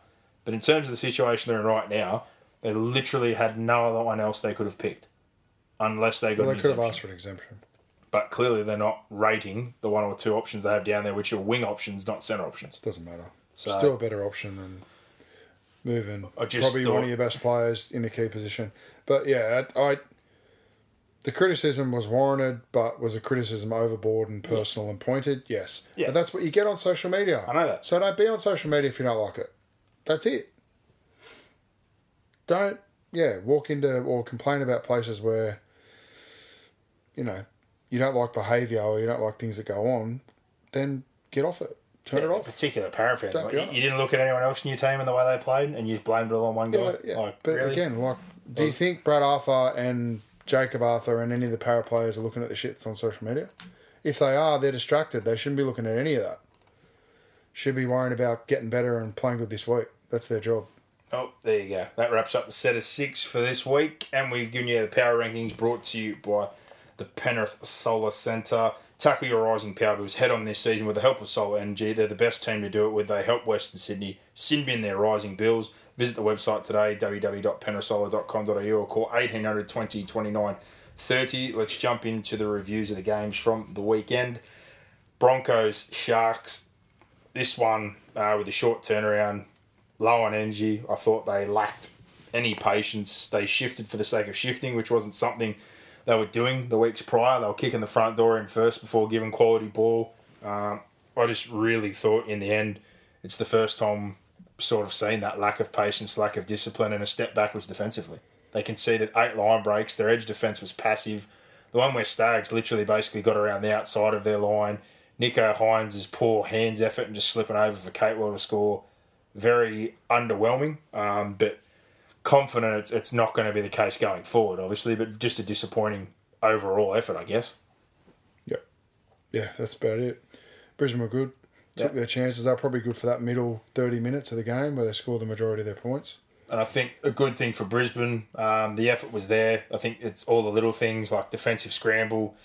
But in terms of the situation they're in right now, they literally had no other one else they could have picked, unless they got Well, an they could have asked for an exemption. But clearly they're not rating the one or two options they have down there, which are wing options, not centre options. Doesn't matter. So- Still a better option than moving I just probably thought- one of your best players in the key position. But yeah, I, I the criticism was warranted, but was a criticism overboard and personal and pointed? Yes. Yeah. But that's what you get on social media. I know that. So don't be on social media if you don't like it. That's it. don't yeah walk into or complain about places where you know you don't like behaviour or you don't like things that go on. Then get off it. Turn Yeah, it off. particular, Paraffin. Like, you, didn't look at anyone else in your team and the way they played, and you just blamed it all on one guy. Yeah. Like, but really? again, like, do you think Brad Arthur and Jakob Arthur and any of the para players are looking at the shit that's on social media? If they are, they're distracted. They shouldn't be looking at any of that. Should be worrying about getting better and playing good this week. That's their job. Oh, there you go. That wraps up the set of six for this week, and we've given you the power rankings brought to you by the Penrith Solar Centre. Tackle your rising power bills head on this season with the help of Solar Energy. They're the best team to do it with. They help Western Sydney sin bin their rising bills. Visit the website today, www.penrithsolar.com.au, or call 1800 20 29 30. Let's jump into the reviews of the games from the weekend. Broncos, Sharks. This one uh, with a short turnaround, low on energy. I thought they lacked any patience. They shifted for the sake of shifting, which wasn't something they were doing the weeks prior. They were kicking the front door in first before giving quality ball. Um, I just really thought in the end, it's the first time sort of seen that lack of patience, lack of discipline, and a step backwards defensively. They conceded eight line breaks. Their edge defense was passive. The one where Staggs literally basically got around the outside of their line. Nicho Hynes' poor hands effort and just slipping over for Capewell to score. Very underwhelming, um, but confident it's, it's not going to be the case going forward, obviously, but just a disappointing overall effort, I guess. Yeah. Yeah, that's about it. Brisbane were good. Took Yeah. their chances. They're probably good for that middle 30 minutes of the game where they score the majority of their points. And I think a good thing for Brisbane, um, the effort was there. I think it's all the little things like defensive scramble.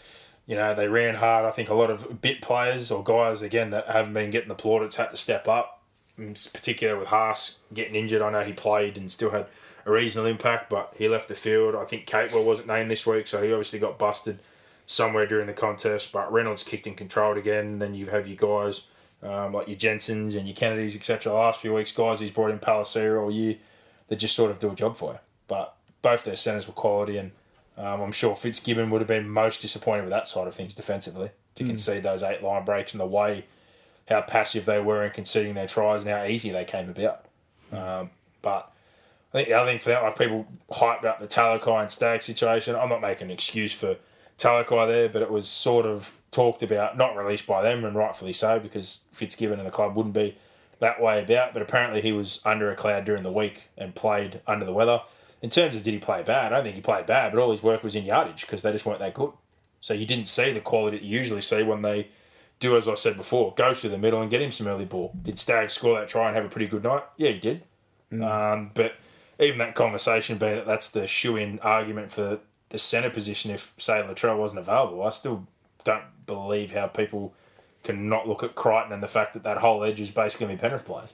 You know, they ran hard. I think a lot of bit players or guys, again, that haven't been getting the plaudits had to step up. In particular with Haas getting injured. I know he played and still had a reasonable impact, but he left the field. I think Capewell wasn't named this week, so he obviously got busted somewhere during the contest. But Reynolds kicked and controlled again. And then you have your guys um, like your Jensens and your Kennedys, etc. The last few weeks, guys he's brought in Palacera all year that just sort of do a job for you. But both their centres were quality, and um, I'm sure Fitzgibbon would have been most disappointed with that side of things defensively to concede those eight line breaks and the way how passive they were in conceding their tries and how easy they came about. Um, but I think the other thing for that, like people hyped up the Talakai and Stag situation. I'm not making an excuse for Talakai there, but it was sort of talked about, not released by them, and rightfully so, because Fitzgibbon and the club wouldn't be that way about. But apparently he was under a cloud during the week and played under the weather. In terms of did he play bad, I don't think he played bad, but all his work was in yardage because they just weren't that good. So you didn't see the quality that you usually see when they do, as I said before, go through the middle and get him some early ball. Did Stag score that try and have a pretty good night? Yeah, he did. Um, but even that conversation being that that's the shoe-in argument for the centre position if, say, Latrell wasn't available, I still don't believe how people can not look at Crichton and the fact that that whole edge is basically going to be Penrith players.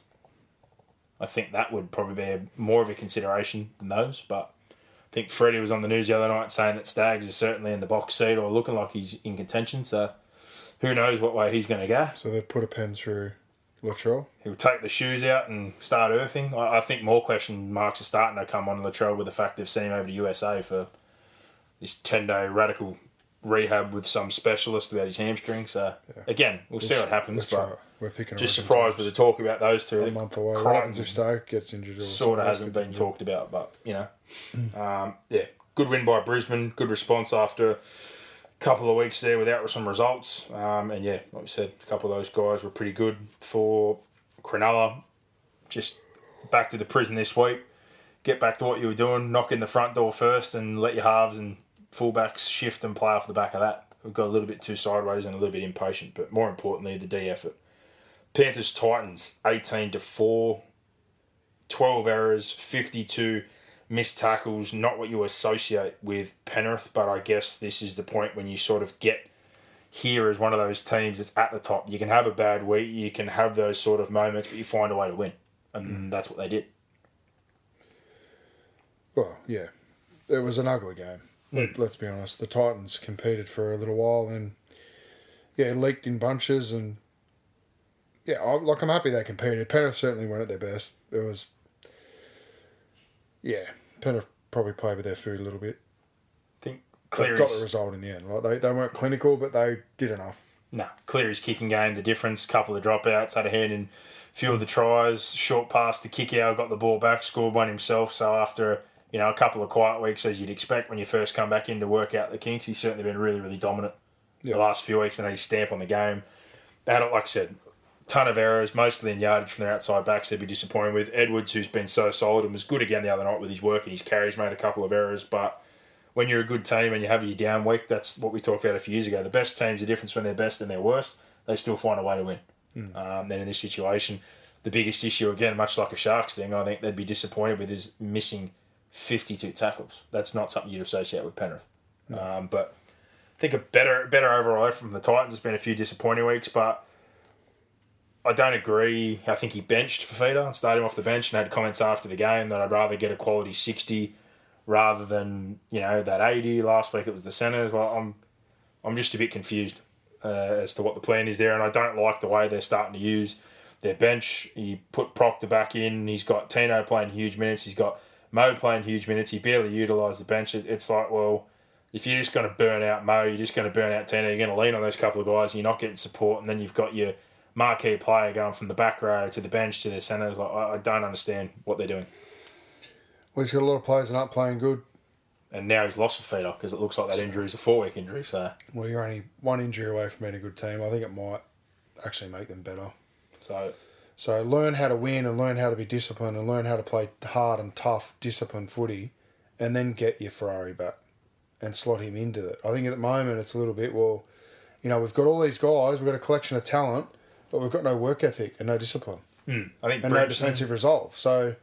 I think that would probably be a, more of a consideration than those, but I think Freddie was on the news the other night saying that Staggs is certainly in the box seat or looking like he's in contention, so who knows what way he's going to go. So they've put a pen through Latrell. He'll take the shoes out and start earthing. I, I think more question marks are starting to come on Latrell with the fact they've sent him over to USA for this 10 day radical rehab with some specialist about his hamstring. So, again, we'll see what happens, but right. We're picking just surprised times. with the talk about those two. a month away. What Crichton happens if Stoke gets injured? Or sort of hasn't been injured? talked about, but you know, um, yeah, good win by Brisbane. Good response after couple of weeks there without some results. Um, and yeah, like we said, a couple of those guys were pretty good for Cronulla. Just back to the prison this week. Get back to what you were doing. Knock in the front door first, and let your halves and fullbacks shift and play off the back of that. We've got a little bit too sideways and a little bit impatient, but more importantly, the D effort. Panthers Titans 18 to 4 12 errors, 52 missed tackles, not what you associate with Penrith, but I guess this is the point when you sort of get here as one of those teams that's at the top. You can have a bad week, you can have those sort of moments, but you find a way to win. And mm. that's what they did. Well, yeah, it was an ugly game. Hmm. Let, let's be honest. The Titans competed for a little while, and yeah, leaked in bunches, and yeah, I, like I'm happy they competed. Penrith certainly weren't at their best. It was, yeah, Penrith probably played with their food a little bit. I think They got the result in the end. Like they, they weren't clinical, but they did enough. No, clear his kicking game. The difference, couple of dropouts, had a hand in a few of the tries. Short pass to kick out, got the ball back, scored one himself. So after you know a couple of quiet weeks, as you'd expect when you first come back in to work out the kinks, he's certainly been really, really dominant Yeah. the last few weeks and his stamp on the game. They had, like I said, ton of errors, mostly in yardage from their outside backs. They'd be disappointed with Edwards, who's been so solid and was good again the other night with his work and his carries. Made a couple of errors, but when you're a good team and you have your down week, that's what we talked about a few years ago. The best teams, the difference when they're best and they're worst, they still find a way to win. Um, then in this situation, the biggest issue again, much like a Sharks thing, I think they'd be disappointed with is missing 52 tackles. That's not something you'd associate with Penrith. Um, but I think a better better overall from the Titans. There's been a few disappointing weeks, but I don't agree. I think he benched Fifita and started him off the bench and had comments after the game that I'd rather get a quality 60 rather than you know that 80. Last week it was the centres. Like I'm, I'm just a bit confused uh, as to what the plan is there, and I don't like the way they're starting to use their bench. He put Proctor back in. He's got Tino playing huge minutes. He's got Mo playing huge minutes. He barely utilised the bench. It, it's like well. If you're just going to burn out Mo, you're just going to burn out Tino. You're going to lean on those couple of guys, and you're not getting support. And then you've got your marquee player going from the back row to the bench to the centres. Like I, I don't understand what they're doing. Well, he's got a lot of players that aren't playing good. And now he's lost a feeder because it looks like that injury is a four week injury. So, Well, you're only one injury away from being a good team. I think it might actually make them better. so So learn how to win and learn how to be disciplined and learn how to play hard and tough, disciplined footy, and then get your Ferrari back and slot him into it. I think at the moment it's a little bit well, you know, we've got all these guys, we've got a collection of talent, but we've got no work ethic and no discipline hmm. I think and no defensive resolve. So,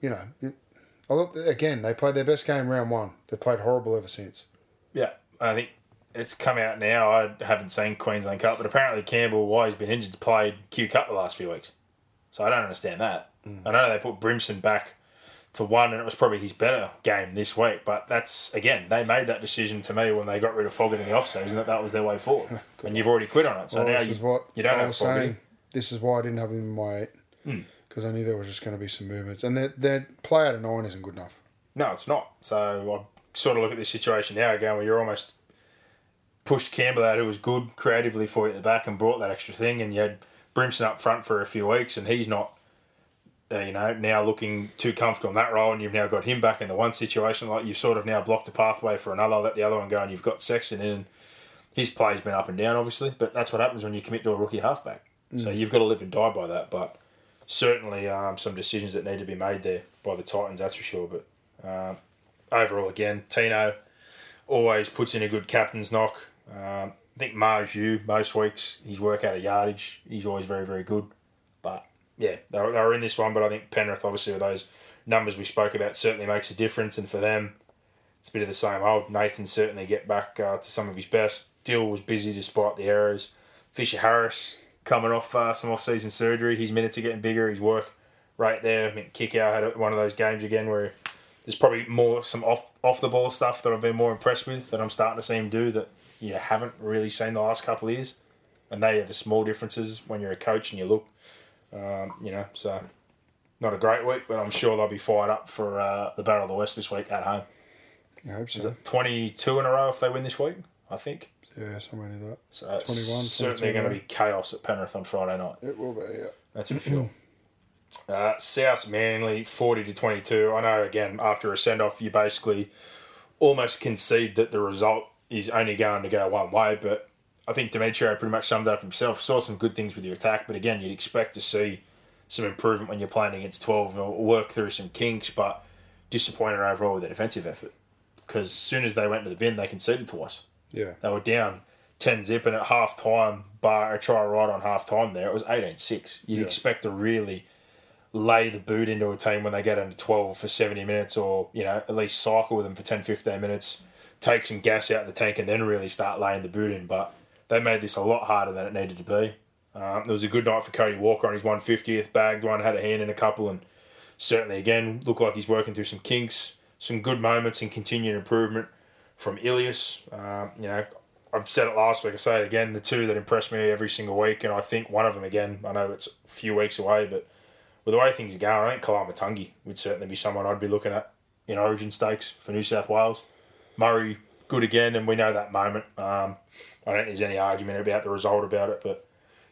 you know, it, again they played their best game round one. They've played horrible ever since. Yeah, I think it's come out now. I haven't seen Queensland Cup, but apparently Campbell, why he's been injured, played Q Cup the last few weeks. So I don't understand that. Hmm. I know they put Brimson back to one, and it was probably his better game this week. But that's again, they made that decision to me when they got rid of Fogarty in the offseason that that was their way forward, and you've already quit on it. So Well, now this you, is what you don't I have was saying. This is why I didn't have him in my eight Hmm. because I knew there was just going to be some movements, and their their play out of nine isn't good enough. No, it's not. So I sort of look at this situation now again where you're almost pushed Campbell out, who was good creatively for you at the back and brought that extra thing, and you had Brimson up front for a few weeks, and he's not, uh, you know, now looking too comfortable in that role, and you've now got him back in the one situation. Like you've sort of now blocked a pathway for another, let the other one go, and you've got Sexton in. His play's been up and down, obviously, but that's what happens when you commit to a rookie halfback. So you've got to live and die by that, but certainly um, some decisions that need to be made there by the Titans, that's for sure. But um, overall, again, Tino always puts in a good captain's knock. Um, I think Marju, most weeks, his work out of yardage, he's always very, very good. Yeah, they were, they were in this one, but I think Penrith, obviously, with those numbers we spoke about, certainly makes a difference. And for them, it's a bit of the same old. Nathan certainly get back uh, to some of his best. Dill was busy despite the errors. Fisher Harris coming off uh, some off-season surgery. His minutes are getting bigger. His work right there. I mean, Kikau had one of those games again where there's probably more some off off the ball stuff that I've been more impressed with that I'm starting to see him do that you haven't really seen the last couple of years. And they are the small differences when you're a coach and you look, um, you know. So not a great week, but I'm sure they'll be fired up for uh, the Battle of the West this week at home. I hope Is so. it 22 in a row if they win this week? I think. Yeah, somewhere near that. So it's 21, certainly going to be chaos at Penrith on Friday night. It will be. Yeah. That's for sure. Uh, South Manly, 40 to 22. I know, again, after a send off, you basically almost concede that the result is only going to go one way, but I think Demetriou pretty much summed it up himself. Saw some good things with your attack, but again, you'd expect to see some improvement when you're playing against 12 or work through some kinks, but disappointed overall with the defensive effort. Because as soon as they went to the bin, they conceded twice. Yeah. They were down 10 zip, and at half time, bar a try right on half time there, it was 18 6. You'd Yeah. expect to really lay the boot into a team when they get under 12 for 70 minutes, or, you know, at least cycle with them for 10 15 minutes, take some gas out of the tank, and then really start laying the boot in. But they made this a lot harder than it needed to be. Um, it was a good night for Cody Walker on his 150th, bagged one, had a hand in a couple, and certainly, again, looked like he's working through some kinks, some good moments, and continued improvement from Ilias. Um, you know, I've said it last week, I say it again, the two that impress me every single week, and I think one of them, again, I know it's a few weeks away, but with the way things are going, I think Koloamatangi would certainly be someone I'd be looking at in Origin stakes for New South Wales. Murray good again, and we know that moment. Um, I don't think there's any argument about the result about it, but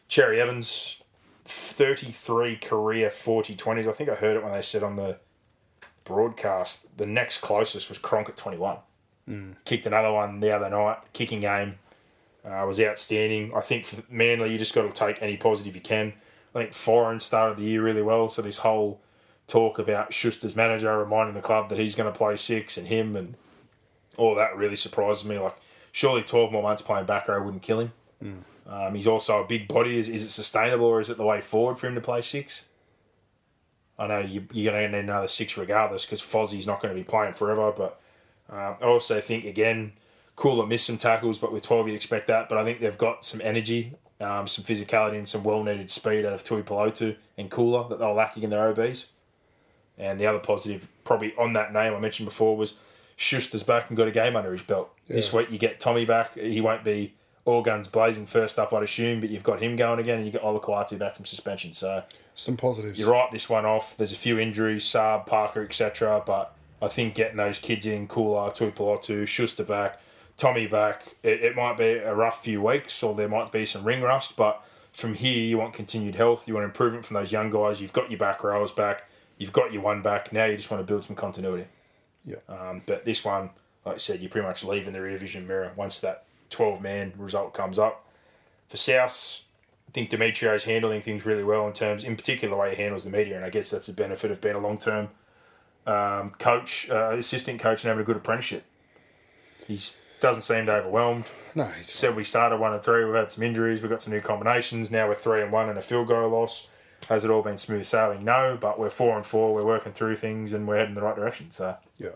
Cherry Evans, 33 career 40 20s. I think I heard it when they said on the broadcast. The next closest was Cronk at 21. Kicked another one the other night. Kicking game uh, was outstanding. I think for Manly, you just got to take any positive you can. I think Foran started the year really well, so this whole talk about Schuster's manager reminding the club that he's going to play six and him and all that really surprises me. Like, surely 12 more months playing back row wouldn't kill him. Um, he's also a big body. Is, is it sustainable or is it the way forward for him to play six? I know you, you're going to need another six regardless because Fozzie's not going to be playing forever. But um, I also think, again, cool Koula missed some tackles, but with 12 you'd expect that. But I think they've got some energy, um, some physicality, and some well needed speed out of Tuipulotu and Koula that they were lacking in their OBs. And the other positive, probably on that name I mentioned before, was Schuster's back and got a game under his belt. This week you get Tommy back. He won't be all guns blazing first up, I'd assume, but you've got him going again and you get Olakau'atu back from suspension. So Some positives. you write this one off. There's a few injuries, Saab, Parker, etc. But I think getting those kids in, Koula, Tuipulotu, Schuster back, Tommy back, it, it might be a rough few weeks or there might be some ring rust. But from here, you want continued health. You want improvement from those young guys. You've got your back rows back. You've got your one back. Now you just want to build some continuity. Yeah. Um, but this one, like I said, you're pretty much leaving the rear vision mirror once that 12 man result comes up. For South, I think Demetriou's handling things really well in terms, in particular, the way he handles the media, and I guess that's a benefit of being a long term um, coach, uh, assistant coach, and having a good apprenticeship. He doesn't seem to overwhelmed. no, he's, Said we started one and three. We've had some injuries. We've got some new combinations. Now we're three and one and a field goal loss. Has it all been smooth sailing? No, but we're four and four. We're working through things and we're heading the right direction. So yeah.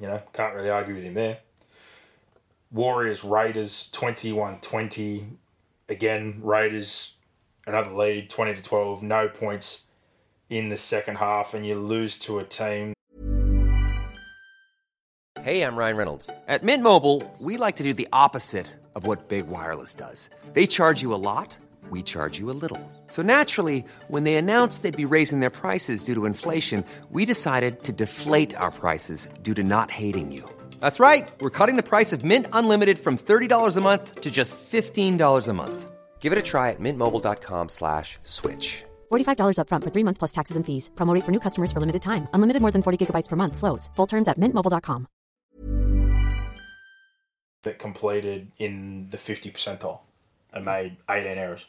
you know, can't really argue with him there. Warriors, Raiders, 21 20. Again, Raiders, another lead, 20 to 12. No points in the second half, and you lose to a team. Hey, I'm Ryan Reynolds. At Mint Mobile, we like to do the opposite of what Big Wireless does. They charge you a lot, we charge you a little. So naturally, when they announced they'd be raising their prices due to inflation, we decided to deflate our prices due to not hating you. That's right. We're cutting the price of Mint Unlimited from $30 a month to just $15 a month. Give it a try at mintmobile.com slash switch. $45 upfront for three months plus taxes and fees. Promo rate for new customers for limited time. Unlimited more than 40 gigabytes per month. Slows. Full terms at mintmobile.com. that completed in the 50 percentile and made 18 errors.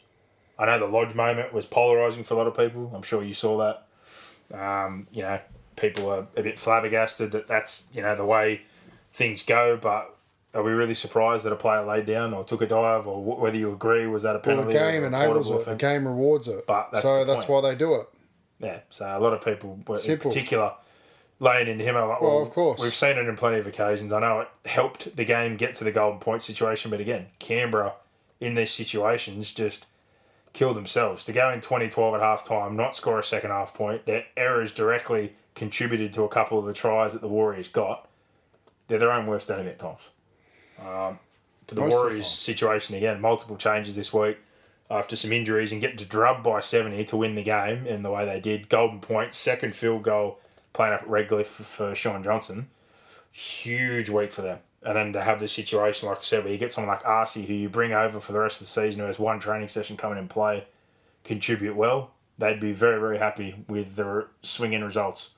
I know the Lodge moment was polarising for a lot of people. I'm sure you saw that. Um, you know, people are a bit flabbergasted that that's, you know, the way things go, but are we really surprised that a player laid down or took a dive or wh- whether you agree was that a Well, penalty? the game enables it. The game rewards it. But that's so that's why they do it. Yeah, so a lot of people were in particular laying into him. Like, Well, well, of course. We've seen it in plenty of occasions. I know it helped the game get to the golden point situation, but again, Canberra in these situations just kill themselves. To go in 2012 at half time, not score a second half point, their errors directly contributed to a couple of the tries that the Warriors got. They're their own worst enemy at times. Um, for the Most Warriors situation, again, multiple changes this week after some injuries and getting to drub by 70 to win the game in the way they did. Golden point, second field goal playing up at Redcliffe for Shaun Johnson. Huge week for them. And then to have this situation, like I said, where you get someone like Asi who you bring over for the rest of the season who has one training session coming in play, contribute well, they'd be very, very happy with the swing in results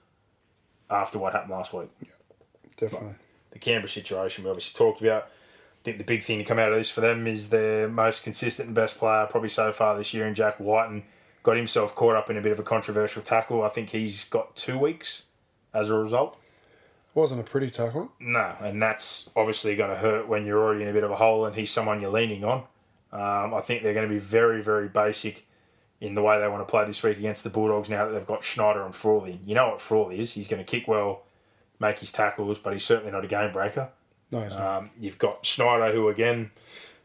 after what happened last week Definitely. the Canberra situation we obviously talked about. I think the big thing to come out of this for them is their most consistent and best player probably so far this year in Jack Wighton got himself caught up in a bit of a controversial tackle. I think he's got two weeks as a result. Wasn't a pretty tackle. No, and that's obviously going to hurt when you're already in a bit of a hole and he's someone you're leaning on. Um, I think they're going to be very, very basic in the way they want to play this week against the Bulldogs now that they've got Schneider and Frawley. You know what Frawley is. He's going to kick well, make his tackles, but he's certainly not a game breaker. No, he's not. Um, you've got Schneider, who again,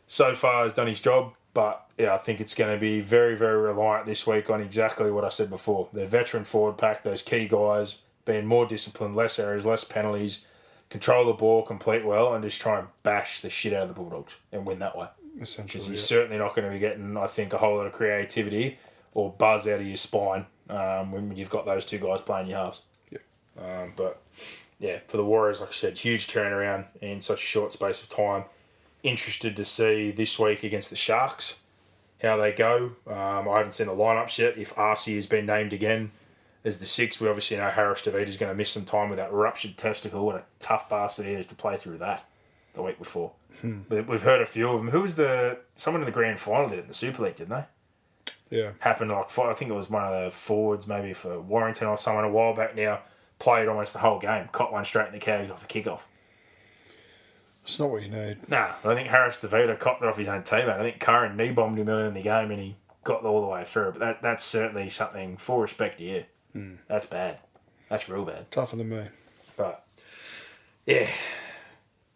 so far has done his job, but yeah, I think it's going to be very, very reliant this week on exactly what I said before. Their veteran forward pack, those key guys, being more disciplined, less errors, less penalties, control the ball, complete well, and just try and bash the shit out of the Bulldogs and win that way. Essentially, Because you're yeah. certainly not going to be getting, I think, a whole lot of creativity or buzz out of your spine um, when you've got those two guys playing your halves. Yeah. Um, but yeah, for the Warriors, like I said, huge turnaround in such a short space of time. Interested to see this week against the Sharks how they go. Um, I haven't seen the lineups yet. If Asi has been named again as the sixth, we obviously know Harris Tavita is going to miss some time with that ruptured testicle. What a tough bastard he is to play through that the week before. Hmm. But we've heard a few of them. Who was the someone in the grand final did it in the Super League, didn't they? Yeah. happened like I think it was one of the forwards, maybe for Warrington or someone a while back now. Played almost the whole game, caught one straight in the cags off a kickoff. It's not what you need. Nah, I think Harris Tavita copped it off his own teammate. I think Curran knee bombed him early in the game and he got all the way through. It. But that that's certainly something for respect to you. That's bad. That's real bad. Tougher than me. But yeah,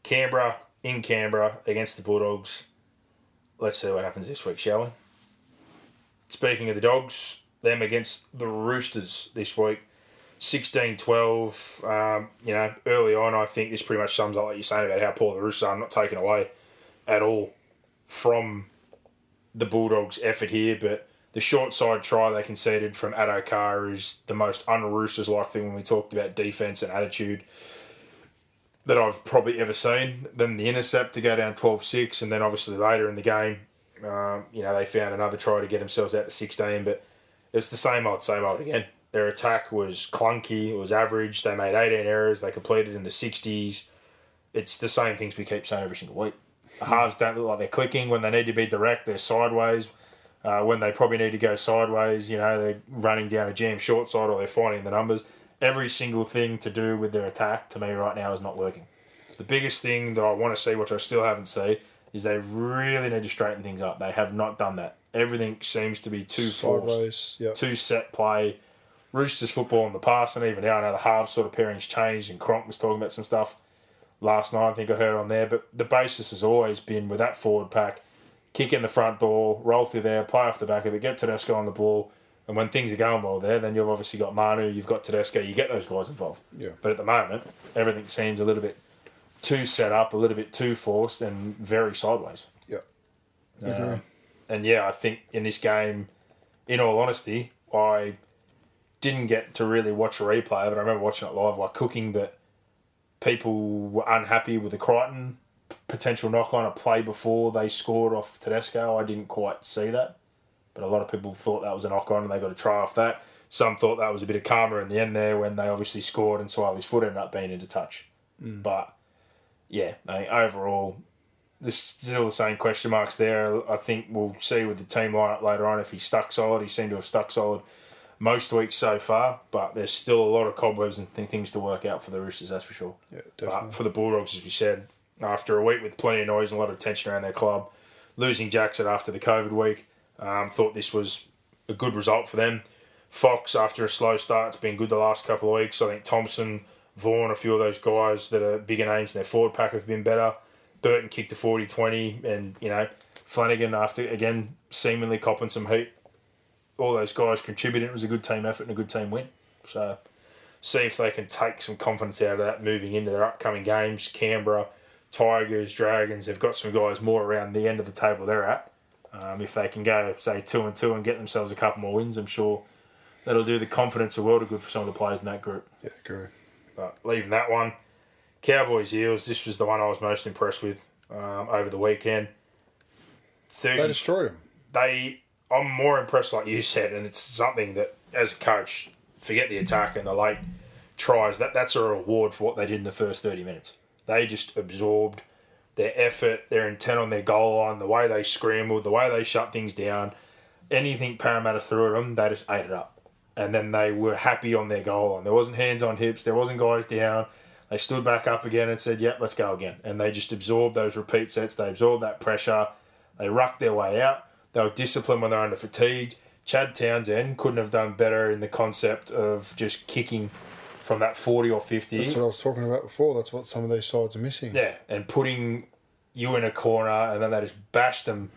Canberra in Canberra against the Bulldogs. Let's see what happens this week, shall we? Speaking of the Dogs, them against the Roosters this week. 16 12. Um, you know, early on, I think this pretty much sums up what you're saying about how poor the Roosters are. I'm not taking away at all from the Bulldogs' effort here, but the short side try they conceded from Addo-Carr is the most un Roosters like thing when we talked about defence and attitude that I've probably ever seen. Then the intercept to go down 12 6, and then obviously later in the game, um, you know, they found another try to get themselves out to 16, but it's the same old, same old again. Their attack was clunky, it was average. They made 18 errors, they completed in the 60s. It's the same things we keep saying every single week. The halves don't look like they're clicking. When they need to be direct, they're sideways. Uh, when they probably need to go sideways, you know, they're running down a jam short side or they're finding the numbers. Every single thing to do with their attack to me right now is not working. The biggest thing that I want to see, which I still haven't seen, is they really need to straighten things up. They have not done that. Everything seems to be too forced, Sideways. Yeah. too set play. Roosters football in the past, and even now, I know the half sort of pairings changed, and Cronk was talking about some stuff last night. I think I heard on there, but the basis has always been with that forward pack, kick in the front door, roll through there, play off the back of it, get Tedesco on the ball, and when things are going well there, then you've obviously got Manu, you've got Tedesco, you get those guys involved. Yeah. But at the moment, everything seems a little bit too set up, a little bit too forced, and very sideways. Yeah. Uh, Agree. And yeah, I think in this game, in all honesty, I didn't get to really watch a replay of it. I remember watching it live while cooking, but people were unhappy with the Crichton potential knock on a play before they scored off Tedesco. I didn't quite see that, but a lot of people thought that was a knock on and they got a try off that. Some thought that was a bit of karma in the end there when they obviously scored and Swiley's foot ended up being into touch. Mm. But yeah, I think overall, there's still the same question marks there. I think we'll see with the team lineup later on if he's stuck solid. He seemed to have stuck solid most weeks so far, but there's still a lot of cobwebs and th- things to work out for the Roosters, that's for sure. Yeah, But definitely. for the Bulldogs, as we said, after a week with plenty of noise and a lot of tension around their club, losing Jackson after the COVID week, um, thought this was a good result for them. Fox, after a slow start, it's been good the last couple of weeks. I think Thompson, Vaughan, a few of those guys that are bigger names in their forward pack have been better. Burton kicked a 40 20, and, you know, Flanagan, after again seemingly copping some heat, all those guys contributed. It was a good team effort and a good team win. So, see if they can take some confidence out of that moving into their upcoming games. Canberra, Tigers, Dragons, they've got some guys more around the end of the table they're at. Um, if they can go, say, two and two and get themselves a couple more wins, I'm sure that'll do the confidence a world of good for some of the players in that group. Yeah, agree. But leaving that one, Cowboys Eels, this was the one I was most impressed with um, over the weekend. 30, They destroyed them. they I'm more impressed like you said, and it's something that as a coach, forget the attack and the late tries, that that's a reward for what they did in the first thirty minutes. They just absorbed their effort, their intent on their goal line, the way they scrambled, the way they shut things down. Anything Parramatta threw at them, they just ate it up. And then they were happy on their goal line. There wasn't hands on hips, there wasn't guys down. They stood back up again and said, Yep, let's go again. And they just absorbed those repeat sets, they absorbed that pressure, they rucked their way out. They were disciplined when they were under fatigued. Chad Townsend couldn't have done better in the concept of just kicking from that 40 or 50. That's what I was talking about before. That's what some of these sides are missing. Yeah, and putting you in a corner, and then they just bash them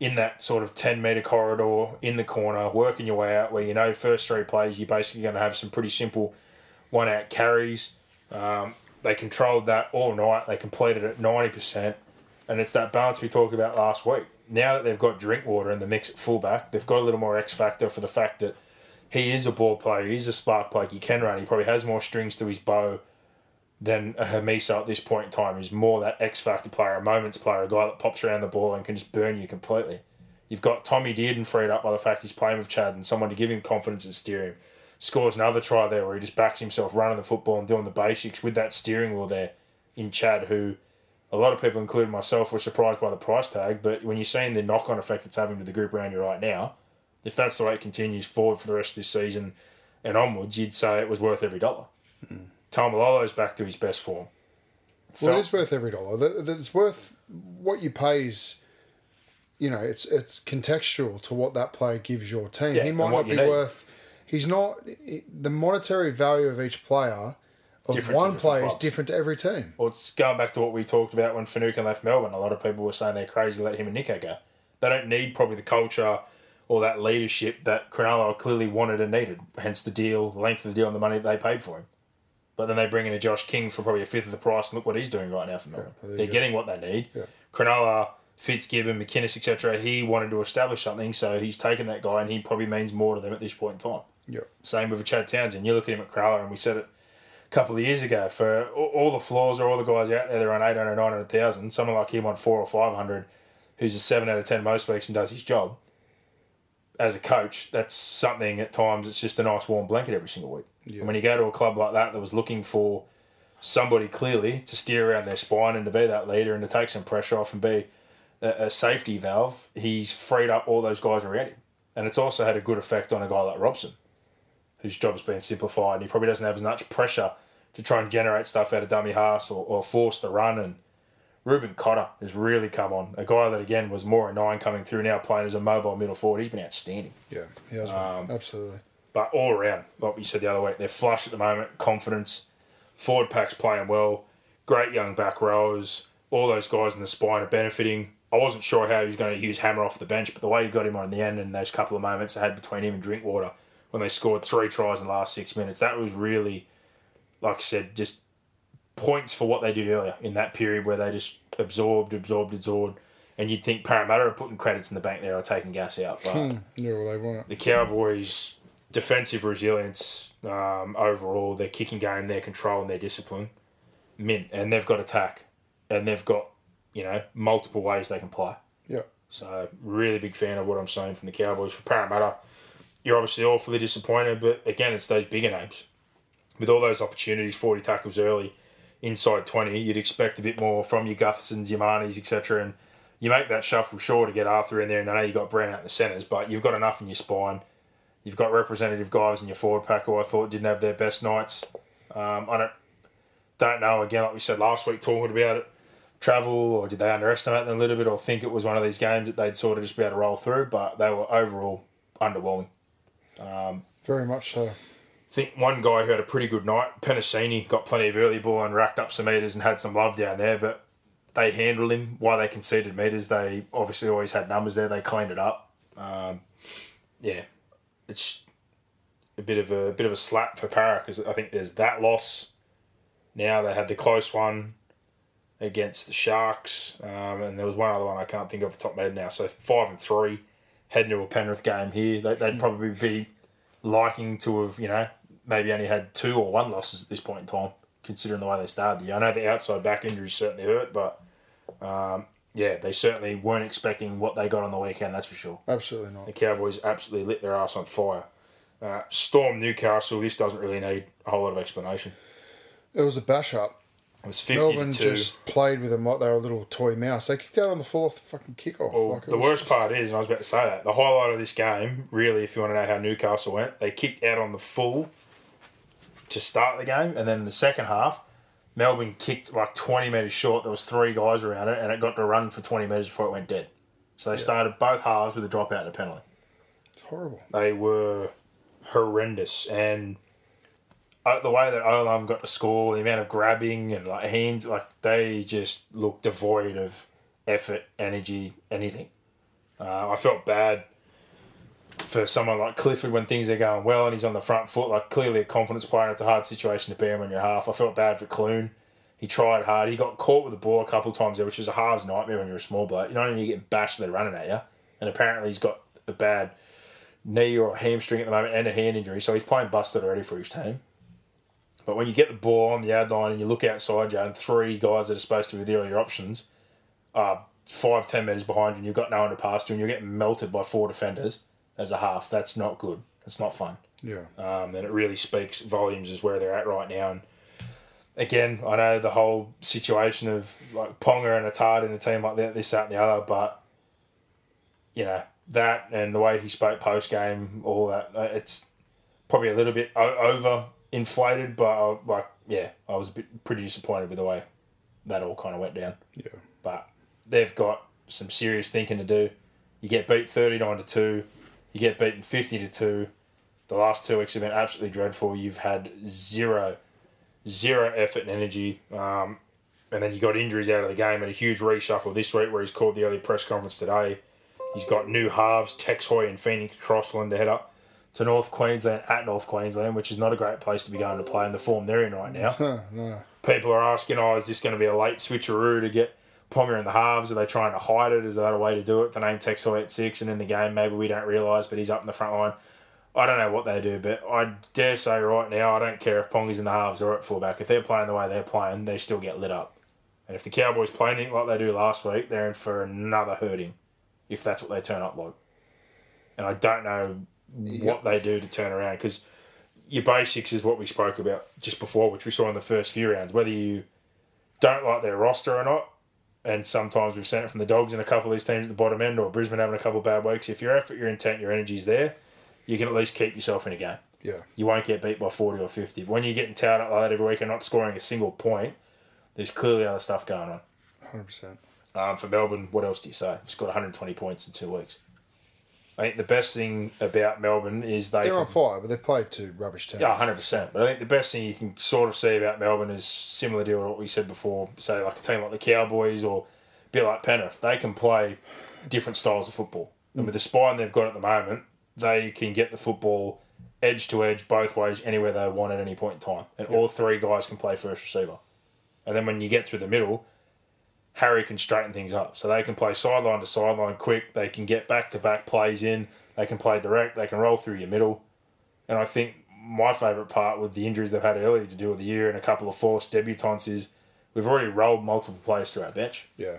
in that sort of 10 metre corridor in the corner, working your way out where you know first three plays you're basically going to have some pretty simple one out carries. Um, they controlled that all night. They completed it 90%. And it's that balance we talked about last week. Now that they've got Drinkwater in the mix at fullback, they've got a little more X factor for the fact that he is a ball player, he's a spark plug, he can run, he probably has more strings to his bow than a Hamiso at this point in time. He's more that X factor player, a moments player, a guy that pops around the ball and can just burn you completely. You've got Tommy Dearden freed up by the fact he's playing with Chad and someone to give him confidence and steer him. Scores another try there where he just backs himself running the football and doing the basics with that steering wheel there in Chad, who a lot of people, including myself, were surprised by the price tag. But when you're seeing the knock on effect it's having to the group around you right now, if that's the way it continues forward for the rest of this season and onwards, you'd say it was worth every dollar. Mm. Taumalolo's back to his best form. Well, it is worth every dollar. It's worth what you pay is, you know, it's it's contextual to what that player gives your team. Yeah, he might not be need. worth. He's not the monetary value of each player of Different one player is different to every team. Well, it's going back to what we talked about when Finucane left Melbourne. A lot of people were saying they're crazy to let him and Nico go. They don't need probably the culture or that leadership that Cronulla clearly wanted and needed. Hence the deal, length of the deal, and the money that they paid for him. But then they bring in a Josh King for probably a fifth of the price, and look what he's doing right now for Melbourne. you they're getting what they need. Yeah. Cronulla, Fitzgibbon, McInnes, etc. He wanted to establish something, so he's taken that guy, and he probably means more to them at this point in time. Yeah. Same with a Chad Townsend. You look at him at Cronulla, and we said it a couple of years ago. For all, the flaws or all the guys out there, they're on 800, 900,000. Someone like him on four or 500, who's a 7 out of 10 most weeks and does his job. As a coach, that's something at times it's just a nice warm blanket every single week. And when you go to a club like that that was looking for somebody clearly to steer around their spine and to be that leader and to take some pressure off and be a, a safety valve, he's freed up all those guys around him. And it's also had a good effect on a guy like Robson whose job's been simplified and he probably doesn't have as much pressure to try and generate stuff out of dummy halves or, or force the run. And Reuben Cotter has really come on. A guy that, again, was more a nine coming through now playing as a mobile middle forward. He's been outstanding. Yeah, he has Um, absolutely. But all around, like we said the other week, they're flush at the moment, confidence. Forward pack's playing well. Great young back rowers. All those guys in the spine are benefiting. I wasn't sure how he was going to use Hammer off the bench, but the way he got him on in the end and those couple of moments they had between him and Drinkwater when they scored three tries in the last six minutes, that was really, like I said, just points for what they did earlier in that period where they just absorbed, absorbed, absorbed. And you'd think Parramatta are putting credits in the bank there or taking gas out. But Yeah, well, they it. the Cowboys' defensive resilience um, overall, their kicking game, their control, and their discipline, mint. And they've got attack, and they've got you know multiple ways they can play. Yeah. So really big fan of what I'm seeing from the Cowboys. For Parramatta, you're obviously awfully disappointed, but again, it's those bigger names with all those opportunities, 40 tackles early, inside 20. You'd expect a bit more from your Guthersons, your Marnies, etc. And you make that shuffle sure to get Arthur in there, and I know you've got Brown out the centres, but you've got enough in your spine. You've got representative guys in your forward pack who I thought didn't have their best nights. Um, I don't don't know. Again, like we said last week, talking about it, travel or did they underestimate them a little bit, or think it was one of these games that they'd sort of just be able to roll through? But they were overall underwhelming. Very much so. I think one guy who had a pretty good night, Penasini, got plenty of early ball and racked up some meters and had some love down there, but they handled him. Why they conceded meters, they obviously always had numbers there. They cleaned it up. Um, yeah, it's a bit of a, bit of a slap for Para because I think there's that loss. Now they had the close one against the Sharks, um, and there was one other one I can't think of the top of my head now. So five and three, heading to a Penrith game here. They, they'd probably be liking to have, you know, maybe only had two or one losses at this point in time, considering the way they started the year. I know the outside back injuries certainly hurt, but um, yeah, they certainly weren't expecting what they got on the weekend, that's for sure. Absolutely not. The Cowboys absolutely lit their ass on fire. Uh, Storm Newcastle, this doesn't really need a whole lot of explanation. It was a bash up. It was 50 Melbourne to 2. just played with them like they were a little toy mouse. They kicked out on the the fucking kickoff. Well, like the worst just- part is, and I was about to say that, the highlight of this game, really, if you want to know how Newcastle went, they kicked out on the full to start the game, and then in the second half, Melbourne kicked like 20 metres short. There was three guys around it, and it got to run for 20 metres before it went dead. So they started both halves with a dropout and a penalty. It's horrible. They were horrendous, and uh, the way that Olam got to score, the amount of grabbing and like hands, like they just looked devoid of effort, energy, anything. Uh, I felt bad for someone like Clifford when things are going well and he's on the front foot, like clearly a confidence player. It's a hard situation to bear him on your half. I felt bad for Clune. He tried hard. He got caught with the ball a couple of times there, which is a halves nightmare when you're a small bloke. You know, you're getting bashed, they're running at you. And apparently he's got a bad knee or hamstring at the moment and a hand injury, so he's playing busted already for his team. But when you get the ball on the ad line and you look outside you and three guys that are supposed to be there are your options are five, ten metres behind you and you've got no one to pass to and you're getting melted by four defenders as a half, that's not good. It's not fun. Yeah. Um, then it really speaks volumes as where they're at right now. And again, I know the whole situation of like Ponga and Atard in a team like that, this, that, and the other, but you know that and the way he spoke post game, all that, uh, it's probably a little bit o- over inflated. But I, like, yeah, I was a bit pretty disappointed with the way that all kind of went down. Yeah. But they've got some serious thinking to do. You get beat thirty nine to two, you get beaten fifty to two. The last two weeks have been absolutely dreadful. You've had zero, zero effort and energy. Um, and then you got injuries out of the game and a huge reshuffle this week where he's called the early press conference today. He's got new halves, Tex Hoy and Phoenix Crossland to head up to North Queensland at North Queensland, which is not a great place to be going to play in the form they're in right now. No. People are asking, oh, is this going to be a late switcheroo to get Ponga in the halves? Are they trying to hide it? Is that a way to do it? To name Tex Hoy at six and in the game, maybe we don't realise, but he's up in the front line. I don't know what they do, but I dare say right now, I don't care if Ponga's in the halves or at fullback. If they're playing the way they're playing, they still get lit up. And if the Cowboys play anything like they do last week, they're in for another hurting, if that's what they turn up like. And I don't know what they do to turn around because your basics is what we spoke about just before, which we saw in the first few rounds. Whether you don't like their roster or not, and sometimes we've seen it from the Dogs in a couple of these teams at the bottom end, or Brisbane having a couple of bad weeks. If your effort, your intent, your energy's there, you can at least keep yourself in a game. Yeah. You won't get beat by 40 or 50. When you're getting towed up like that every week and not scoring a single point, there's clearly other stuff going on. 100%. Um, for Melbourne, what else do you say? He's got 120 points in two weeks. I think the best thing about Melbourne is they They're can- on fire, but they played two rubbish teams. yeah, hundred percent. But I think the best thing you can sort of see about Melbourne is similar to what we said before. Say like a team like the Cowboys or a bit like Penrith, they can play different styles of football, and with mm. the spine they've got at the moment, they can get the football edge to edge both ways anywhere they want at any point in time, and all three guys can play first receiver. And then when you get through the middle, Harry can straighten things up. So they can play sideline to sideline quick. They can get back to back plays in. They can play direct. They can roll through your middle. And I think my favourite part with the injuries they've had earlier to do with the year and a couple of forced debutants is we've already rolled multiple players through our bench. Yeah.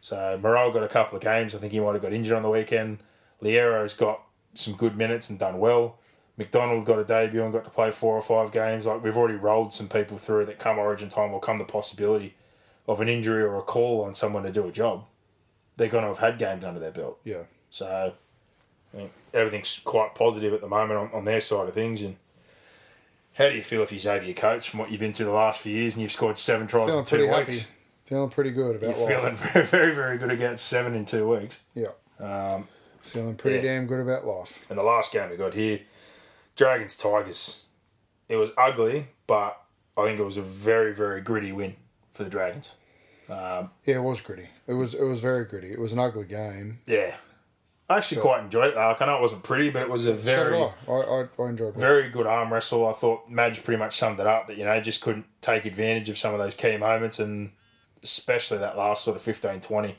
So Morel got a couple of games. I think he might have got injured on the weekend. Loiero's got some good minutes and done well. McDonald got a debut and got to play four or five games. Like we've already rolled some people through that come Origin time will come the possibility of an injury or a call on someone to do a job. They're going to have had games under their belt. Yeah. So I think everything's quite positive at the moment on, on their side of things. And how do you feel if you're Xavier Coates from what you've been through the last few years and you've scored seven tries Feeling in two pretty weeks? happy. Feeling pretty good about You're life. feeling very, very, very good against seven in two weeks. Yeah. Um, Feeling pretty yeah. damn good about life. and the last game we got here, Dragons Tigers. It was ugly, but I think it was a very, very gritty win for the Dragons. Um, yeah, it was gritty. It was it was very gritty. It was an ugly game. Yeah. I actually quite enjoyed it. Like, I know it wasn't pretty, but it was a very, did I. I, I, enjoyed it. very good arm wrestle. I thought Madge pretty much summed it up that, you know, just couldn't take advantage of some of those key moments and especially that last sort of 15 20.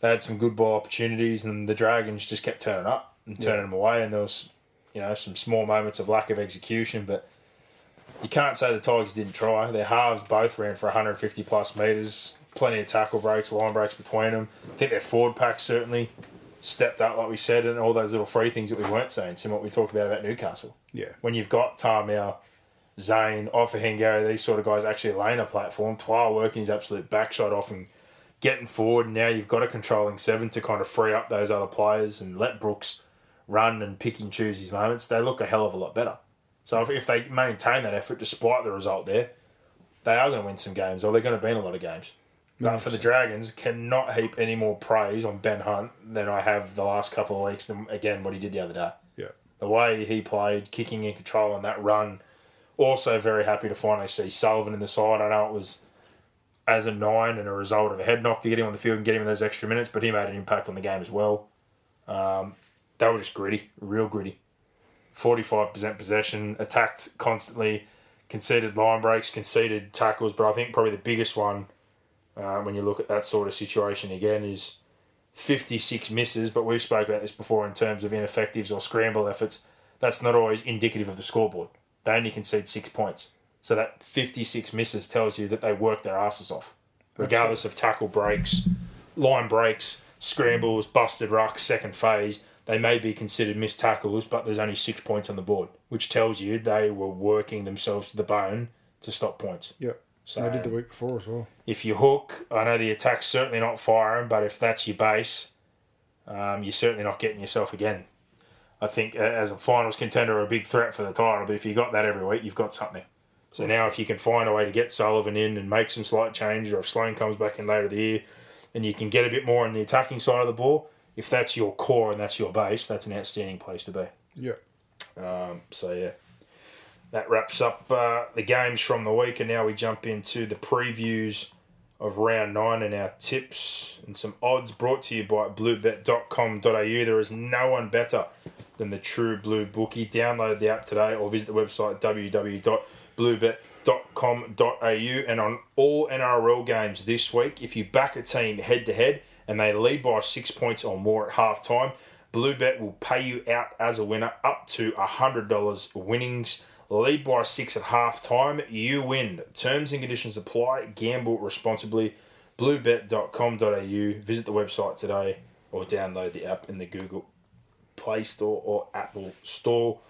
They had some good ball opportunities and the Dragons just kept turning up and turning them away. And there was, you know, some small moments of lack of execution, but you can't say the Tigers didn't try. Their halves both ran for 150 plus metres, plenty of tackle breaks, line breaks between them. I think their forward pack certainly stepped up, like we said, and all those little free things that we weren't seeing. Similar what we talked about about Newcastle. Yeah. When you've got Tarmel, Zane, Offahen, these sort of guys actually laying a platform, Twal working his absolute backshot off and getting forward. And now you've got a controlling seven to kind of free up those other players and let Brooks run and pick and choose his moments. They look a hell of a lot better. So if, if they maintain that effort despite the result there, they are going to win some games, or they're going to be in a lot of games. But for the Dragons, cannot heap any more praise on Ben Hunt than I have the last couple of weeks. Than again what he did the other day. Yeah. The way he played, kicking in control on that run. Also very happy to finally see Sullivan in the side. I know it was as a nine and a result of a head knock to get him on the field and get him in those extra minutes, but he made an impact on the game as well. Um, they were just gritty, real gritty. 45% possession, attacked constantly, conceded line breaks, conceded tackles, but I think probably the biggest one uh, when you look at that sort of situation again is 56 misses, but we've spoke about this before in terms of ineffectives or scramble efforts. That's not always indicative of the scoreboard. They only concede six points. So that 56 misses tells you that they work their asses off, regardless of tackle breaks, line breaks, scrambles, busted rucks, second phase. They may be considered missed tackles, but there's only six points on the board, which tells you they were working themselves to the bone to stop points. Yep. So they did the week before as well. if you hook, I know the attack's certainly not firing, but if that's your base, um, you're certainly not getting yourself again. I think uh, as a finals contender, a big threat for the title. But if you got that every week, you've got something. So now, if you can find a way to get Sullivan in and make some slight changes, or if Sloan comes back in later in the year, and you can get a bit more on the attacking side of the ball, if that's your core and that's your base, that's an outstanding place to be. Yep. So yeah, that wraps up uh, the games from the week, and now we jump into the previews of round nine and our tips and some odds brought to you by bluebet.com.au. There is no one better than the True Blue Bookie. Download the app today or visit the website www.bluebet.com.au. And on all NRL games this week, if you back a team head to head and they lead by six points or more at half time, Bluebet will pay you out as a winner up to $100 winnings. Lead by six at half time, you win. Terms and conditions apply. Gamble responsibly. Bluebet.com.au. Visit the website today or download the app in the Google Play Store or Apple Store.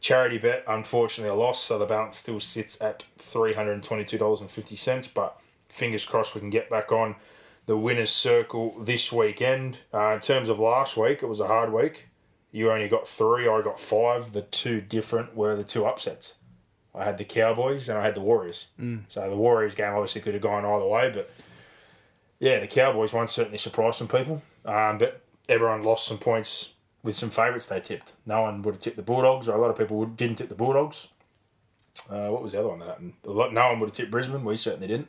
Charity bet, unfortunately, a loss, so the balance still sits at $322.50. But fingers crossed we can get back on the winner's circle this weekend. Uh, in terms of last week, it was a hard week. You only got three, I got five. The two different were the two upsets. I had the Cowboys and I had the Warriors. So the Warriors game obviously could have gone either way, but yeah, the Cowboys one certainly surprised some people. Um, but everyone lost some points with some favourites they tipped. No one would have tipped the Bulldogs, or a lot of people would, didn't tip the Bulldogs. Uh, what was the other one that happened? A lot- No one would have tipped Brisbane. We certainly didn't.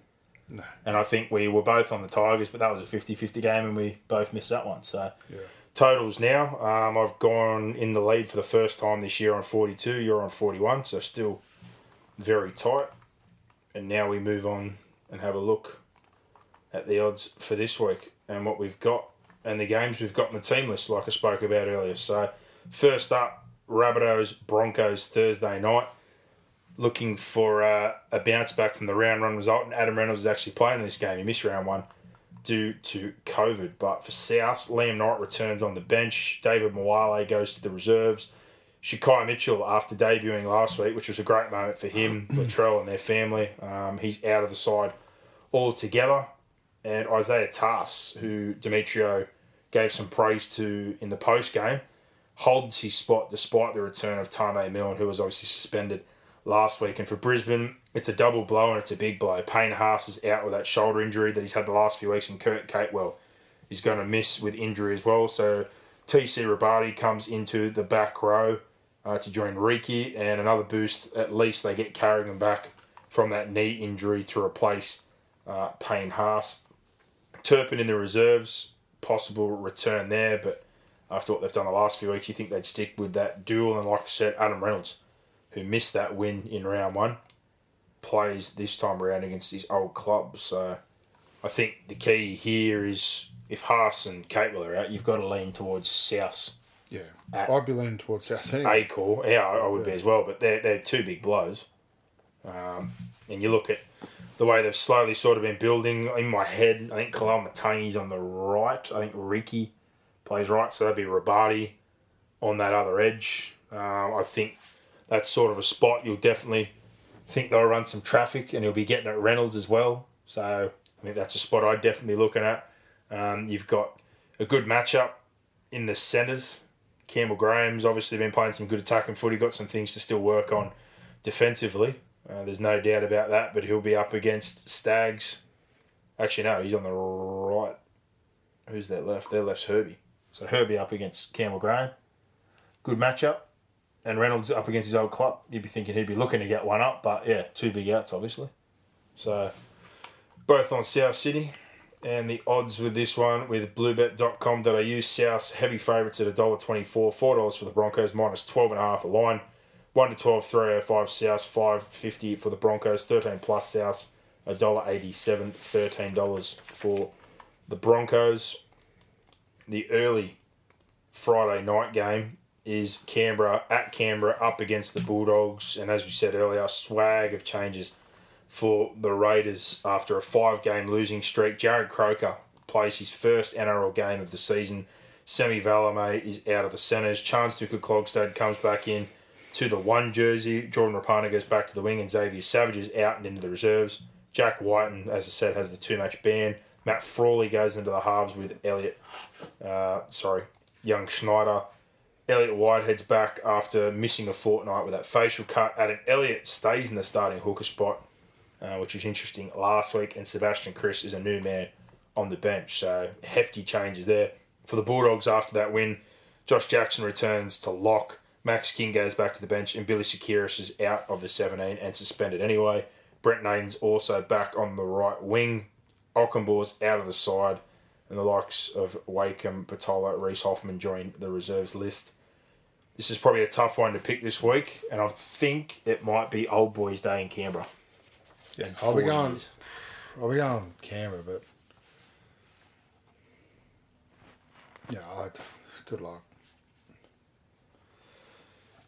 No. And I think we were both on the Tigers, but that was a 50 50 game and we both missed that one. So, totals now um, I've gone in the lead for the first time this year on 42. You're on 41, so still very tight. And now we move on and have a look at the odds for this week and what we've got and the games we've got in the team list, like I spoke about earlier. So, first up, Rabbitohs Broncos Thursday night. Looking for uh, a bounce back from the round one result, and Adam Reynolds is actually playing in this game. He missed round one due to COVID. But for South, Liam Knight returns on the bench. Davvy Moale goes to the reserves. Shaquai Mitchell, after debuting last week, which was a great moment for him, Latrell, and their family, um, he's out of the side altogether. And Isaiah Tass, who Demetriou gave some praise to in the post game, holds his spot despite the return of Taane Milne, who was obviously suspended last week. And for Brisbane, it's a double blow and it's a big blow. Payne Haas is out with that shoulder injury that he's had the last few weeks, and Kurt Capewell is going to miss with injury as well. So TC Robati comes into the back row uh, to join Riki, and another boost. At least they get Carrigan back from that knee injury to replace uh, Payne Haas. Turpin in the reserves, possible return there, but after what they've done the last few weeks, you think they'd stick with that duel. And like I said, Adam Reynolds, who missed that win in round one, plays this time around against his old club. So I think the key here is if Haas and Capewell are out, you've got to lean towards South. Yeah. I'd be leaning towards South anyway. Acor, yeah, I I would be as well, but they're, they're two big blows. Um, and you look at the way they've slowly sort of been building. In my head, I think Koloamatangi's on the right. I think Riki plays right, so that'd be Robati on that other edge. Um, I think that's sort of a spot you'll definitely think they'll run some traffic, and he'll be getting at Reynolds as well. So I think that's a spot I'd definitely be looking at. Um, you've got a good matchup in the centres. Campbell Graham's obviously been playing some good attacking footy, got some things to still work on defensively. Uh, there's no doubt about that, but he'll be up against Staggs. Actually, no, he's on the right. Who's that left? Their left's Herbie. So Herbie up against Campbell Graham. Good matchup. And Reynolds up against his old club. You'd be thinking he'd be looking to get one up, but yeah, two big outs, obviously. So both on South City. And the odds with this one with bluebet.com.au, South heavy favourites at $1.24, $4 for the Broncos, minus 12.5 a line. 1 to 12, 305 South, 550 for the Broncos, 13 plus South, $1.87, $13 for the Broncos. The early Friday night game is Canberra at Canberra up against the Bulldogs, and as we said earlier, swag of changes for the Raiders after a five-game losing streak. Jarrod Croker plays his first NRL game of the season. Semi Valemei is out of the centres. Charnze Nicoll-Klokstad comes back in to the one jersey. Jordan Rapana goes back to the wing, and Xavier Savage is out and into the reserves. Jack Wighton, as I said, has the two match ban. Matt Frawley goes into the halves with Elliot, uh, sorry, Young Schneider. Elliot Whitehead's back after missing a fortnight with that facial cut. Adam Elliott stays in the starting hooker spot, uh, which was interesting last week, and Sebastian Kris is a new man on the bench. So hefty changes there. For the Bulldogs after that win, Josh Jackson returns to lock. Max King goes back to the bench, and Billy Sekiris is out of the 17 and suspended anyway. Brent Naden's also back on the right wing. Okunbor's out of the side, and the likes of Wakeham, Patola, Reese Hoffman join the reserves list. This is probably a tough one to pick this week, and I think it might be Old Boys Day in Canberra. Yeah, In I'll be 40 going. years. I'll be going Canberra, but yeah, I, good luck.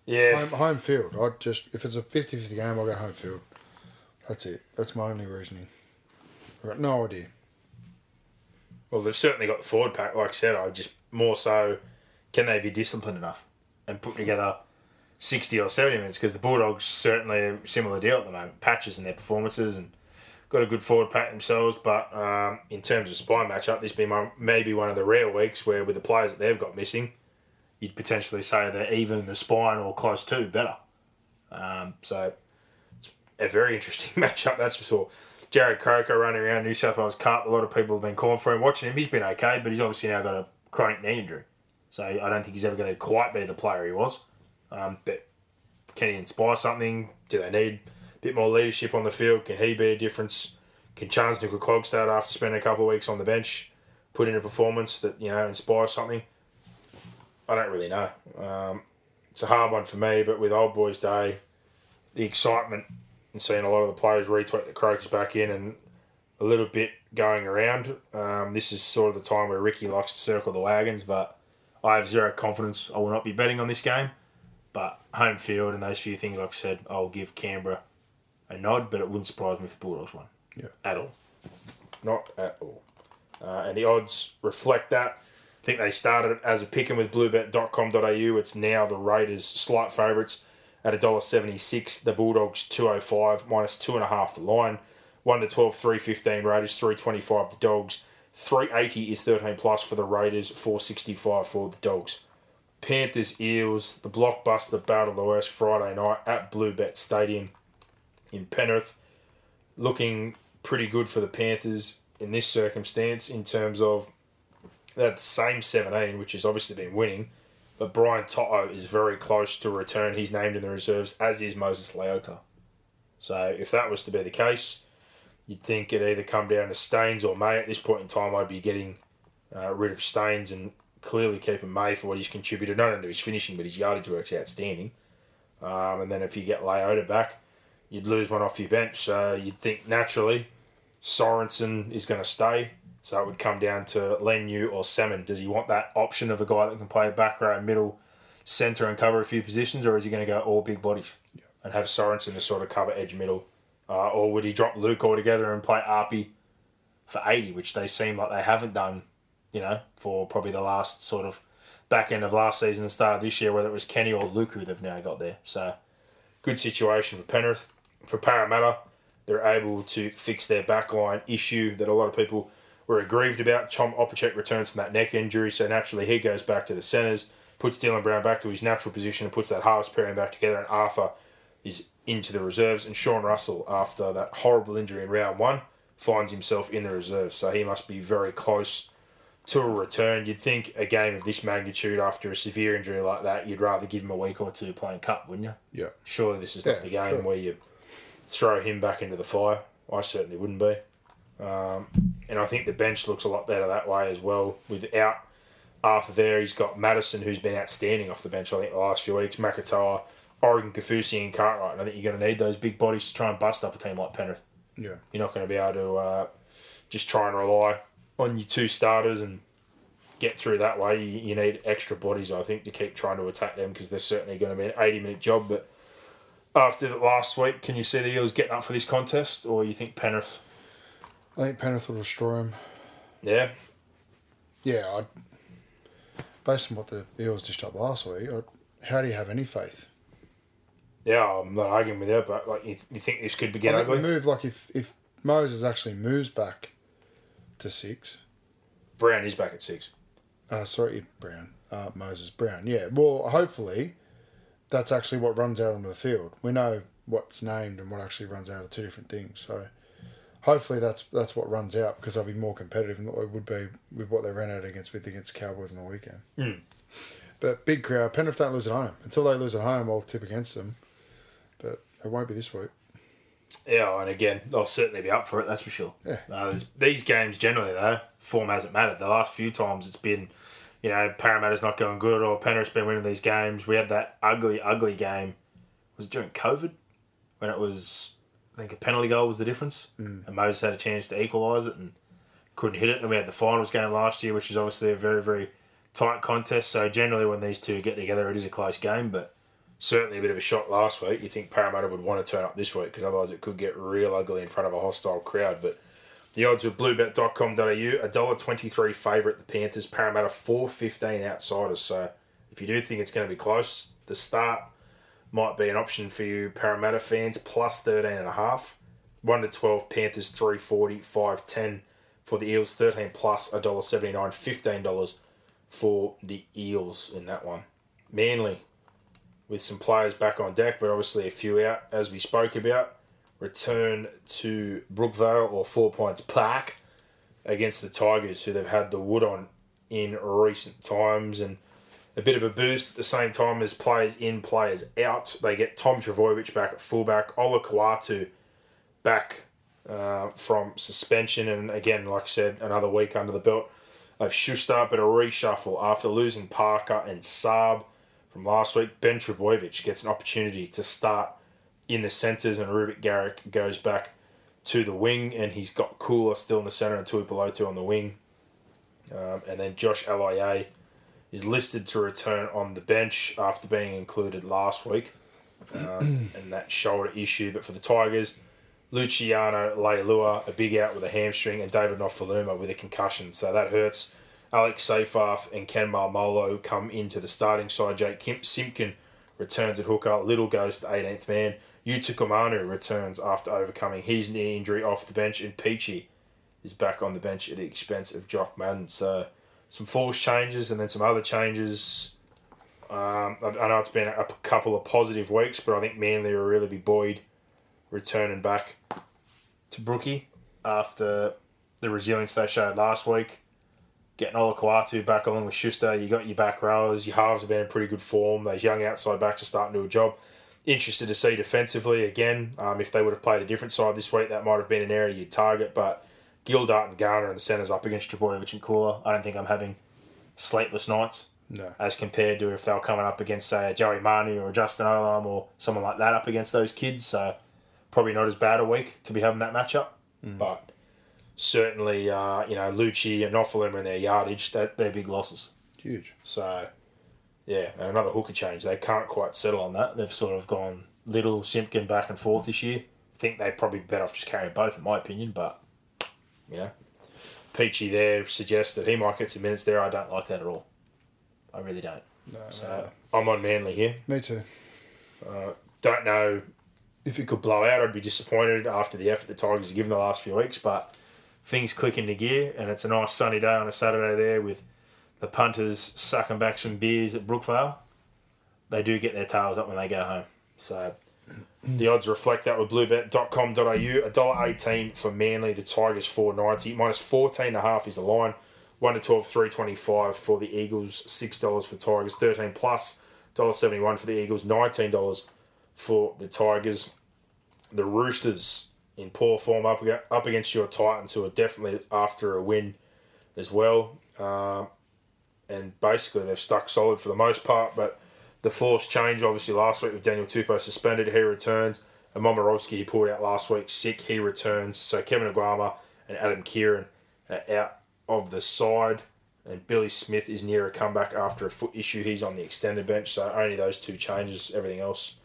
Yeah, Home, home field. I just if it's a 50-50 game, I'll go home field. That's it. That's my only reasoning. I've got no idea. Well, they've certainly got the forward pack. Like I said, I just more so can they be disciplined enough and put together 60 or 70 minutes because the Bulldogs certainly a similar deal at the moment. Patches in their performances and got a good forward pack themselves. But um, in terms of spy matchup, this be my, maybe one of the rare weeks where with the players that they've got missing, you'd potentially say they're even the spine or close to better. Um, so it's a very interesting matchup, that's for sure. Jarrod Croker running around New South Wales Cup. A lot of people have been calling for him. Watching him, he's been okay, but he's obviously now got a chronic knee injury. So I don't think he's ever going to quite be the player he was. Um, but can he inspire something? Do they need a bit more leadership on the field? Can he be a difference? Can Charnze Nicoll-Klokstad, after spending a couple of weeks on the bench, put in a performance that you know inspires something? I don't really know. Um, it's a hard one for me, but with Old Boys Day, the excitement and seeing a lot of the players retweet the Croakers back in and a little bit going around. Um, this is sort of the time where Ricky likes to circle the wagons, but I have zero confidence. I will not be betting on this game. But home field and those few things, like I said, I'll give Canberra a nod, but it wouldn't surprise me if the Bulldogs won. Yeah. At all. Not at all. Uh, and the odds reflect that. I think they started as a pick with bluebet.com.au. It's now the Raiders slight favourites at $1.76. The Bulldogs 205 minus two and a half the line. 1 to 12, 315 Raiders, 325 the Dogs. 380 is 13 plus for the Raiders, 465 for the Dogs. Panthers Eels, the blockbuster battle of the West Friday night at Bluebet Stadium in Penrith. Looking pretty good for the Panthers in this circumstance in terms of that same 17, which has obviously been winning. But Brian To'o is very close to return. He's named in the reserves, as is Moses Leota. So if that was to be the case, you'd think it'd either come down to Staines or May. At this point in time, I'd be getting uh, rid of Staines and clearly keeping May for what he's contributed, not only his finishing, but his yardage work's outstanding. Um, and then if you get Leota back, you'd lose one off your bench. So you'd think naturally Sorensen is going to stay. So it would come down to Leniu or Salmon. Does he want that option of a guy that can play back row, middle, centre, and cover a few positions, or is he going to go all big bodies and have Sorensen to sort of cover edge middle? Uh, or would he drop Luke altogether and play Arpy for 80, which they seem like they haven't done, you know, for probably the last sort of back end of last season and start of this year, whether it was Kenny or Luke who they've now got there. So good situation for Penrith. For Parramatta, they're able to fix their backline issue that a lot of people were aggrieved about. Tom Opacic returns from that neck injury, so naturally he goes back to the centres, puts Dylan Brown back to his natural position and puts that halves pairing back together, and Arthur is into the reserves. And Sean Russell, after that horrible injury in round one, finds himself in the reserves, so he must be very close to a return. You'd think a game of this magnitude after a severe injury like that, you'd rather give him a week or two playing cup, wouldn't you? Yeah. Surely this is Yeah, not the game sure. where you throw him back into the fire. I certainly wouldn't be. Um, and I think the bench looks a lot better that way as well. Without Arthur there, he's got Matterson, who's been outstanding off the bench, I think, the last few weeks. Makatoa, Oregon Kaufusi, and Cartwright. And I think you're going to need those big bodies to try and bust up a team like Penrith. Yeah. You're not going to be able to uh, just try and rely on your two starters and get through that way, you, you need extra bodies, I think, to keep trying to attack them because they're certainly going to be an 80 minute job. But after the last week, can you see the Eels getting up for this contest, or you think Penrith? I think Penrith will destroy him. Yeah, Yeah, I. Based on what the Eels dished up last week, I, how do you have any faith? yeah, I'm not arguing with you, but like you, you think this could be get ugly? move, like if if Moses actually moves back to six, Brown is back at six. uh, sorry, Brown, uh, Moses Brown, yeah. Well, hopefully, that's actually what runs out onto the field. We know what's named and what actually runs out are two different things. So, hopefully, that's that's what runs out because they'll be more competitive than what they would be with what they ran out against with against the Cowboys on the weekend. But big crowd. Penrith don't lose at home. Until they lose at home, I'll tip against them. But it won't be this week. Yeah, and again, they'll certainly be up for it. That's for sure. Yeah. Uh, these games generally though, form hasn't mattered. The last few times it's been, you know, Parramatta's not going good or Penrith's been winning these games. We had that ugly, ugly game. Was it during COVID when it was? I think a penalty goal was the difference, mm. and Moses had a chance to equalise it and couldn't hit it. Then we had the finals game last year, which is obviously a very, very tight contest. So generally, when these two get together, it is a close game, but certainly a bit of a shot last week. You think Parramatta would want to turn up this week because otherwise it could get real ugly in front of a hostile crowd. But the odds with bluebet.com.au, $1.23 favourite the Panthers, Parramatta 4.15 outsiders. So if you do think it's going to be close, the start might be an option for you Parramatta fans, plus 13.5. 1 to 12, Panthers 340, 510 for the Eels, 13 plus $1.79, $15 for the Eels in that one. Manly with some players back on deck, but obviously a few out, as we spoke about. Return to Brookvale or Four Points Park against the Tigers, who they've had the wood on in recent times, and a bit of a boost at the same time as players in, players out. They get Tom Trbojevic back at fullback, Olakau'atu back uh, from suspension, and again, like I said, another week under the belt of Schuster, but a reshuffle after losing Parker and Saab from last week. Ben Trbojevic gets an opportunity to start in the centres, and Reuben Garrick goes back to the wing, and he's got Koula still in the centre and Tuipulotu on the wing. Um, and then Josh Lia is listed to return on the bench after being included last week, um, and that shoulder issue. But for the Tigers, Luciano Leilua, a big out with a hamstring, and David Nofoaluma with a concussion. So that hurts. Alex Seyfarth and Ken Maumalo come into the starting side. Jake Simpkin returns at hooker. Liddle goes to 18th man. Utoikamanu returns after overcoming his knee injury off the bench, and Peachy is back on the bench at the expense of Jock Madden. So some force changes and then some other changes. Um, I, I know it's been a, a couple of positive weeks, but I think Manly will really be buoyed returning back to Brookie after the resilience they showed last week. Getting Olakau'atu back along with Schuster, you got your back rowers, your halves have been in pretty good form. Those young outside backs are starting to do a job. Interested to see defensively again. Um, if they would have played a different side this week, that might have been an area you'd target. But Gildart and Garner in the centres up against Trbojevic and Koula, I don't think I'm having sleepless nights No. as compared to if they were coming up against, say, a Joey Manu or a Justin Olam or someone like that up against those kids. So probably not as bad a week to be having that matchup. But certainly, uh, you know, Lucci and Nofoaluma and their yardage, that they're big losses. Huge. So, yeah, and another hooker change. They can't quite settle on that. They've sort of gone little Simpkin back and forth this year. I think they'd probably be better off just carrying both, in my opinion. But, you know, Peachy there suggests that he might get some minutes there. I don't like that at all. I really don't. No, So I'm on Manly here. Me too. Uh, don't know if it could blow out. I'd be disappointed after the effort the Tigers have given the last few weeks, but things click into gear, and it's a nice sunny day on a Saturday there with the punters sucking back some beers at Brookvale. They do get their tails up when they go home. So the odds reflect that with bluebet.com.au. $1.18 for Manly, the Tigers 490 minus 14.5 is the line. 1 to 12, 325 for the Eagles, $6 for the Tigers, 13 plus, $1.71 for the Eagles, $19 for the Tigers. The Roosters in poor form up, up against your Titans, who are definitely after a win as well. Um, and basically, they've stuck solid for the most part, but the force change, obviously, last week with Daniel Tupou suspended, he returns. And Momorovsky, he pulled out last week, sick, he returns. So Kevin Aguama and Adam Keighran are out of the side. and Billy Smith is near a comeback after a foot issue. He's on the extended bench, so only those two changes. Everything else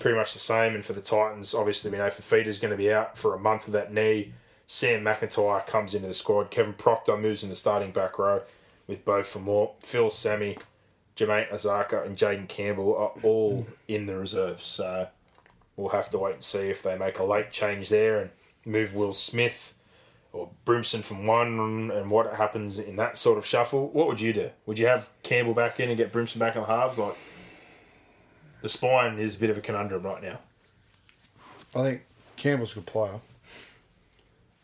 pretty much the same. And for the Titans, obviously we know Fifita's going to be out for a month with that knee. Sam McIntyre comes into the squad. Kevin Proctor moves in the starting back row with both for more. Phil Sami, Jamayne Isaako, and Jayden Campbell are all in the reserves. So we'll have to wait and see if they make a late change there and move Will Smith or Brimson from one and what happens in that sort of shuffle. What would you do? Would you have Campbell back in and get Brimson back on the halves? Like the spine is a bit of a conundrum right now. I think Campbell's a good player.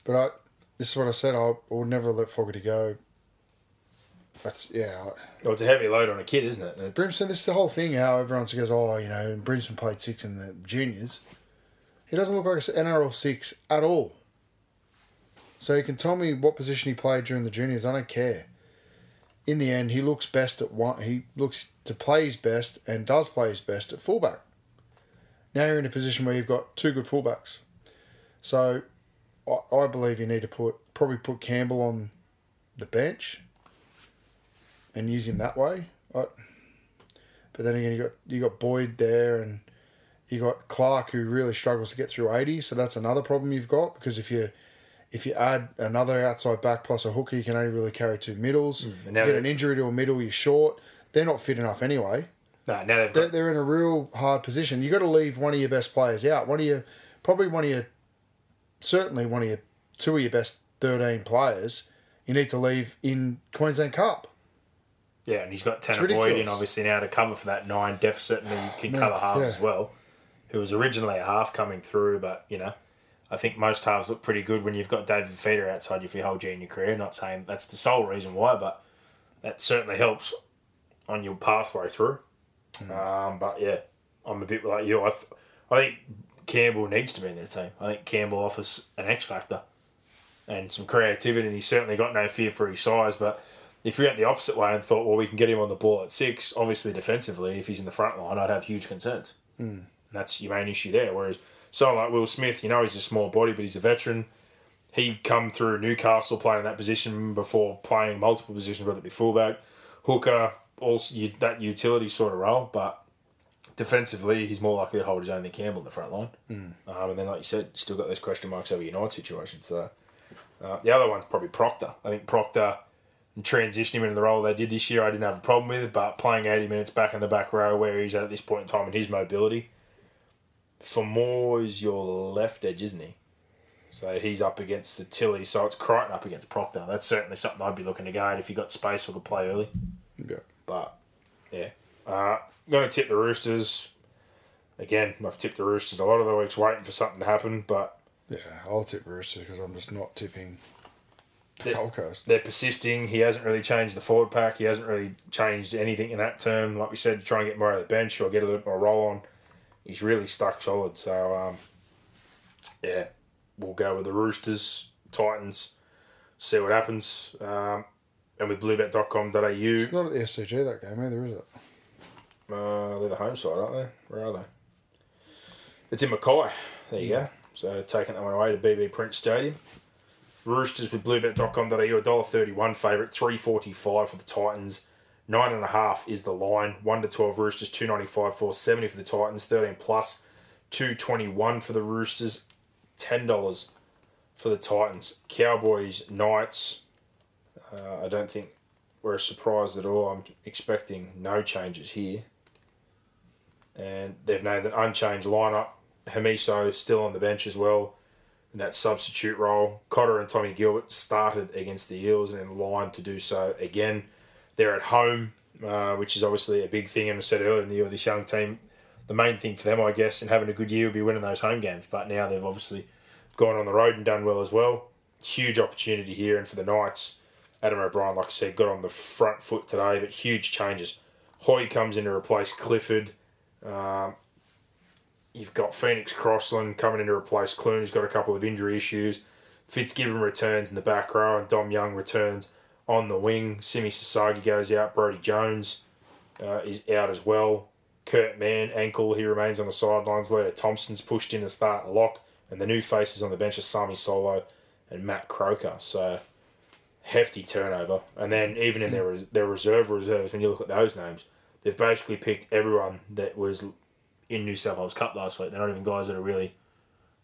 But I, this is what I said. I, would never let Fogarty go. That's yeah. Well, it's a heavy load on a kid, isn't it? It's- Brimson, this is the whole thing. How everyone goes, oh, you know, and Brimson played six in the juniors. He doesn't look like an NRL six at all. So you can tell me what position he played during the juniors. I don't care. In the end, he looks best at one. He looks to play his best and does play his best at fullback. Now you're in a position where you've got two good fullbacks. So I, I believe you need to put probably put Campbell on the bench and use him that way. I, but then again, you got you got Boyd there, and you got Clark who really struggles to get through eighty. So that's another problem you've got because if you if you add another outside back plus a hooker, you can only really carry two middles. Mm, and you get an injury to a middle, you're short. They're not fit enough anyway. no, now they've They're, they're in a real hard position. You got to leave one of your best players out. One of your probably one of your certainly one of your two of your best thirteen players. You need to leave in Queensland Cup. Yeah, and he's got Tanner. Boyd in obviously now to cover for that nine deficit, and he can cover halves yeah. as well. Who was originally a half coming through, but you know, I think most halves look pretty good when you've got David Fifita outside you for your whole junior career. Not saying that's the sole reason why, but that certainly helps on your pathway through. Um, but yeah, I'm a bit like you. I, th- I think Campbell needs to be in their team. I think Campbell offers an X factor and some creativity, and he's certainly got no fear for his size. But if we went the opposite way and thought, well, we can get him on the ball at six, obviously defensively, if he's in the front line, I'd have huge concerns. And that's your main issue there. Whereas someone like Will Smith, you know, he's a small body, but he's a veteran. He come through Newcastle playing that position before playing multiple positions, whether it be fullback, hooker, also you, that utility sort of role. But defensively, he's more likely to hold his own than Campbell in the front line. Um, and then, like you said, still got those question marks over United situation. So uh, the other one's probably Proctor. I think Proctor and transitioning him into the role they did this year, I didn't have a problem with it. But playing 80 minutes back in the back row where he's at at this point in time and his mobility, for more is your left edge, isn't he? So he's up against the Tilly, so it's Crichton up against Proctor. That's certainly something I'd be looking to go at if you got space or could play early. Yeah. But yeah, uh, going to tip the Roosters. Again, I've tipped the Roosters a lot of the weeks, waiting for something to happen. But Yeah, I'll tip Roosters because I'm just not tipping the Yeah. Gold Coast. they're persisting. He hasn't really changed the forward pack. He hasn't really changed anything in that term. Like we said, to try and get more out of the bench or get a little bit more roll on. He's really stuck solid. So um, yeah, we'll go with the Roosters, Titans, see what happens. Um, and with bluebet.com.au, It's not at the SCG that game either, is it? Uh, they're the home side, aren't they? Where are they? It's in Mackay. There you go. So taking that one away to BB Print Stadium. Roosters with bluebet.com.au, $1.31 favourite, three forty five for the Titans. Nine and a half is the line. One to twelve Roosters, two ninety five, four seventy for the Titans. Thirteen plus, two twenty one for the Roosters. Ten dollars for the Titans. Cowboys, Knights. Uh, I don't think we're surprised at all. I'm expecting no changes here. And they've named an unchanged lineup. Hamiso still on the bench as well in that substitute role. Cotter and Tommy Gilbert started against the Eels and in line to do so again. They're at home, uh, which is obviously a big thing. And I said earlier in the year, this young team, the main thing for them, I guess, and having a good year would be winning those home games. But now they've obviously gone on the road and done well as well. Huge opportunity here. And for the Knights, Adam O'Brien, like I said, got on the front foot today, but huge changes. Hoy comes in to replace Clifford. Um, you've got Phoenix Crossland coming in to replace Clune, who's got a couple of injury issues. Fitzgibbon returns in the back row, and Dom Young returns on the wing. Simi Sasagi goes out. Brody Jones uh, is out as well. Kurt Mann, ankle, he remains on the sidelines. Leo Thompson's pushed in to start lock, and the new faces on the bench are Sami Solo and Matt Croker. So hefty turnover. And then even in their their reserve reserves, when you look at those names, they've basically picked everyone that was in New South Wales Cup last week. They're not even guys that are really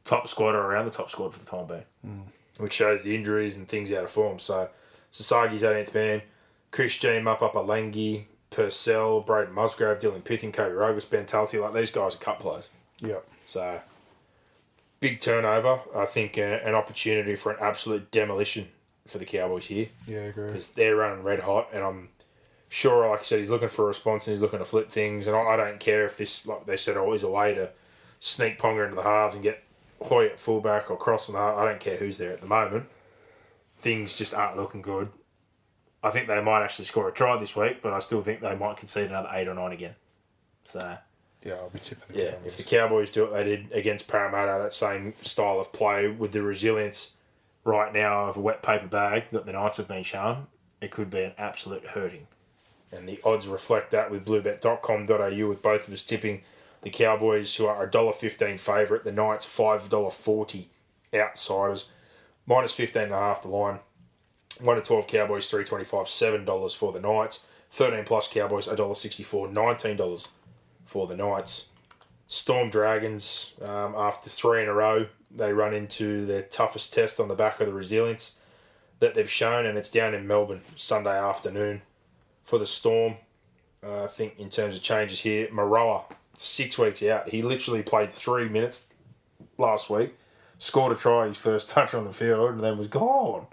top squad or around the top squad for the time being, which shows the injuries and things out of form. So Sasagi's 18th man, Chris Jean, Mupapa Lengi, Purcell, Braden Musgrave, Dylan Pithing, Cody Rogus, Ben Talty, like these guys are cup players. Yep. So big turnover. I think uh, an opportunity for an absolute demolition for the Cowboys here Yeah, I agree. because they're running red hot, and I'm sure, like I said, he's looking for a response and he's looking to flip things. And I, I don't care if this, like they said, oh, always a way to sneak Ponga into the halves and get Hoy at fullback or cross on the half. I don't care who's there at the moment. Things just aren't looking good. I think they might actually score a try this week, but I still think they might concede another eight or nine again. So Yeah, I'll be tipping the yeah, Cowboys. if the Cowboys do what they did against Parramatta, that same style of play with the resilience right now of a wet paper bag that the Knights have been shown, it could be an absolute hurting. And the odds reflect that with bluebet.com.au with both of us tipping the Cowboys, who are a $1.15 favourite, the Knights $5.40 outsiders, minus 15.5 the line. 1 to 12 Cowboys, 325 $7 for the Knights. 13 plus Cowboys, $1.64, $19 for the Knights. Storm Dragons, um, after three in a row, they run into their toughest test on the back of the resilience that they've shown, and it's down in Melbourne Sunday afternoon for the Storm. Uh, I think in terms of changes here, Maroa, six weeks out. He literally played three minutes last week, scored a try, his first touch on the field, and then was gone.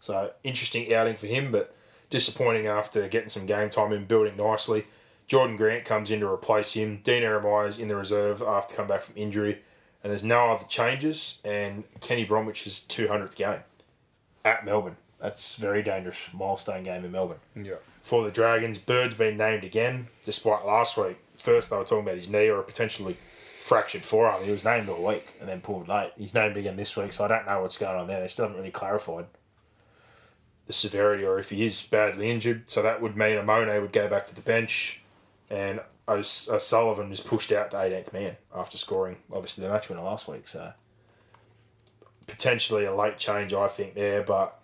So interesting outing for him, but disappointing after getting some game time and building nicely. Jordan Grant comes in to replace him. Dean Ieremias in the reserve after come back from injury, and there's no other changes. And Kenny Bromwich's 200th game at Melbourne. That's very dangerous milestone game in Melbourne Yeah. For the Dragons. Bird's been named again, despite last week. First, they were talking about his knee or a potentially fractured forearm. He was named all week and then pulled late. He's named again this week, so I don't know what's going on there. They still haven't really clarified the severity or if he is badly injured. So that would mean Amone would go back to the bench, and O'S- O'Sullivan is pushed out to 18th man after scoring, obviously, the match winner last week. So potentially a late change, I think, there. But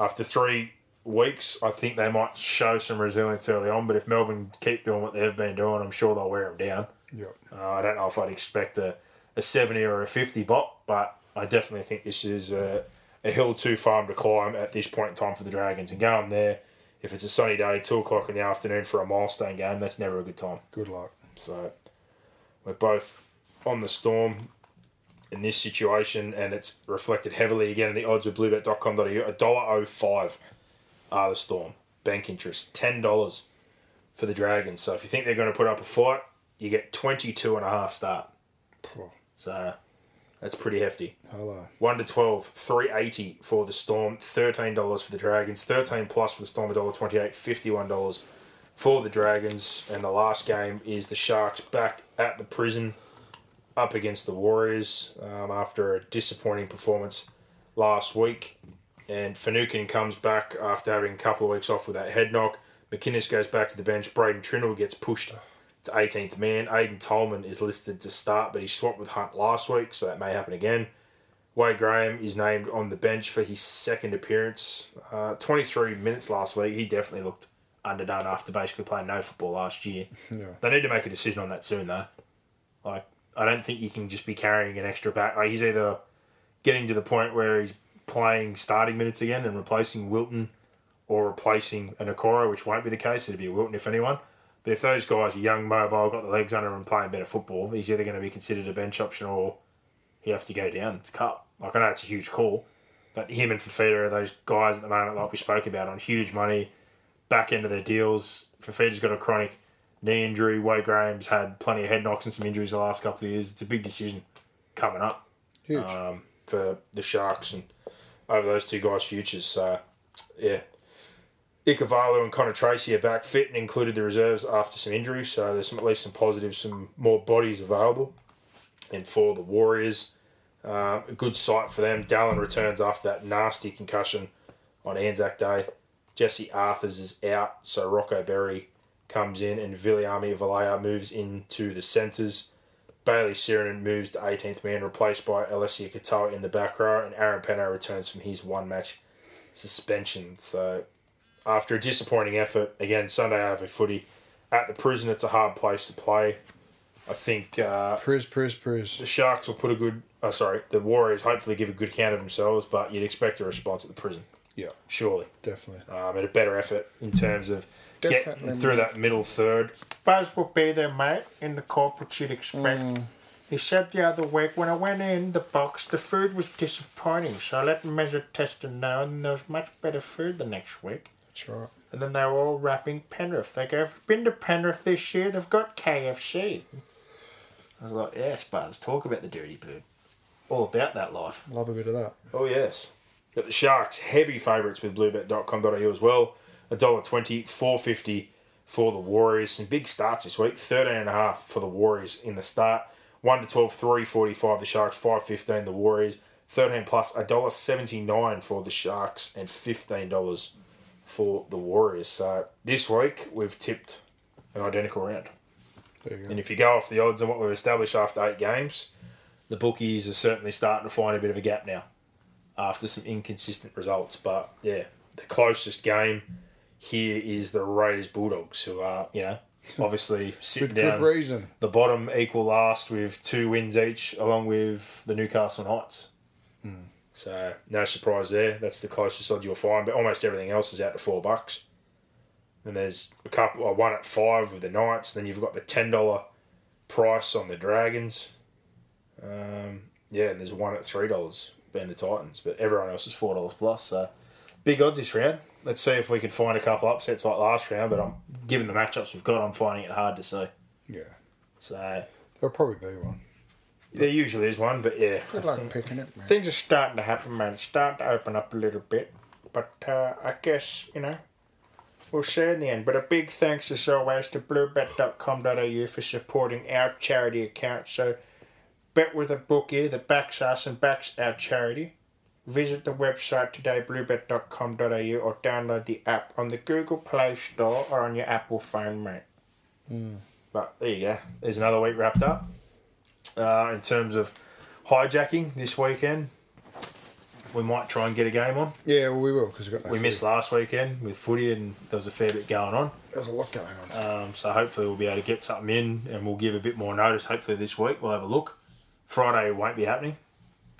after three weeks, I think they might show some resilience early on. But if Melbourne keep doing what they've been doing, I'm sure they'll wear them down. Yep. Uh, I don't know if I'd expect a, a 70 or a 50 bot, but I definitely think this is a, a hill too far to climb at this point in time for the Dragons. And going there, if it's a sunny day, 2 o'clock in the afternoon for a milestone game, that's never a good time. Good luck. So we're both on the storm in this situation, and it's reflected heavily again in the odds of bluebet.com.au. $1.05 are the storm. Bank interest, $10 for the Dragons. So if you think they're going to put up a fight, you get 22 and a half start. So that's pretty hefty. Hello. 1 to 12, 380 for the Storm, $13 for the Dragons, 13 plus for the Storm, $1.28, $51 for the Dragons. And the last game is the Sharks back at the prison up against the Warriors um, after a disappointing performance last week. And Finucane comes back after having a couple of weeks off with that head knock. McInnes goes back to the bench. Braydon Trindall gets pushed to 18th man. Aiden Tolman is listed to start, but he swapped with Hunt last week, so that may happen again. Wade Graham is named on the bench for his second appearance. Uh, 23 minutes last week. He definitely looked underdone after basically playing no football last year. Yeah. They need to make a decision on that soon, though. Like, I don't think you can just be carrying an extra back. Like, he's either getting to the point where he's playing starting minutes again and replacing Wilton or replacing an Okoro, which won't be the case. It'd be Wilton if anyone. But if those guys are young, mobile, got the legs under them and playing better football, he's either going to be considered a bench option or he have to go down. It's cut. Like I know it's a huge call, but him and Fifita are those guys at the moment, like we spoke about, on huge money, back end of their deals. Fifita's got a chronic knee injury. Wade Graham's had plenty of head knocks and some injuries the last couple of years. It's a big decision coming up Huge. um, for the Sharks and over those two guys' futures. So, yeah. Ikavalu and Connor Tracey are back fit and included the reserves after some injuries. So there's some, at least some positives, some more bodies available. And for the Warriors, uh, a good sight for them. Dallin returns after that nasty concussion on Anzac Day. Jesse Arthurs is out, so Rocco Berry comes in, and Viliami Vailea moves into the centres. Bayley Sironen moves to 18th man, replaced by Eliesa Katoa in the back row, and Aaron Pene returns from his one match suspension. So after a disappointing effort, again, Sunday over footy at the prison, it's a hard place to play. I think uh, Priz, Priz, Priz. the Sharks will put a good. Oh, sorry, the Warriors hopefully give a good count of themselves, but you'd expect a response at the prison, Yeah, surely. definitely. Um, and a better effort in terms of getting Definitely. through that middle third. Buzz will be there, mate, in the corporate you'd expect. Hmm. He said the other week when I went in the box, the food was disappointing, so I let Measure Tester know, and there was much better food the next week. That's right. And then they were all rapping Penrith. They go, "I've been to Penrith this year, they've got KFC. I was like, yes, Buzz, talk about the dirty bird. All about that life. Love a bit of that. Oh yes. Got the Sharks heavy favourites with bluebet.com.au as well. $1.20, four fifty for the Warriors. Some big starts this week. Thirteen and a half for the Warriors in the start. One to 12, 345 the Sharks, five fifteen the Warriors. Thirteen plus $1.79 for the Sharks and fifteen dollars for the Warriors. So this week we've tipped an identical round. There you go. And if you go off the odds and what we've established after eight games, the bookies are certainly starting to find a bit of a gap now after some inconsistent results. But yeah, the closest game here is the Raiders Bulldogs, who are, you know, obviously sitting down good reason. the bottom equal last with two wins each, along with the Newcastle Knights. So no surprise there. That's the closest odds you'll find. But almost everything else is out to four bucks. And there's a couple, uh, one at five with the Knights. Then you've got the ten dollar price on the Dragons. Um, yeah, and there's one at three dollars being the Titans. But everyone else is four dollars plus. So big odds this round. Let's see if we can find a couple upsets like last round. But I'm given the matchups we've got, I'm finding it hard to see. Yeah. So There'll probably be one. there usually is one, but yeah, Good luck picking it, man. Things are starting to happen, man. It's starting to open up a little bit. But uh, I guess, you know, we'll see in the end. But a big thanks as always to bluebet.com.au for supporting our charity account. So bet with a bookie that backs us and backs our charity. Visit the website today, bluebet.com.au, or download the app on the Google Play Store or on your Apple phone, mate. But there you go. There's another week wrapped up. Uh, in terms of hijacking this weekend, we might try and get a game on. Yeah, well, we will because we've got no We food. missed last weekend with footy, and there was a fair bit going on. There's a lot going on. Um, so hopefully we'll be able to get something in, and we'll give a bit more notice. Hopefully this week we'll have a look. Friday won't be happening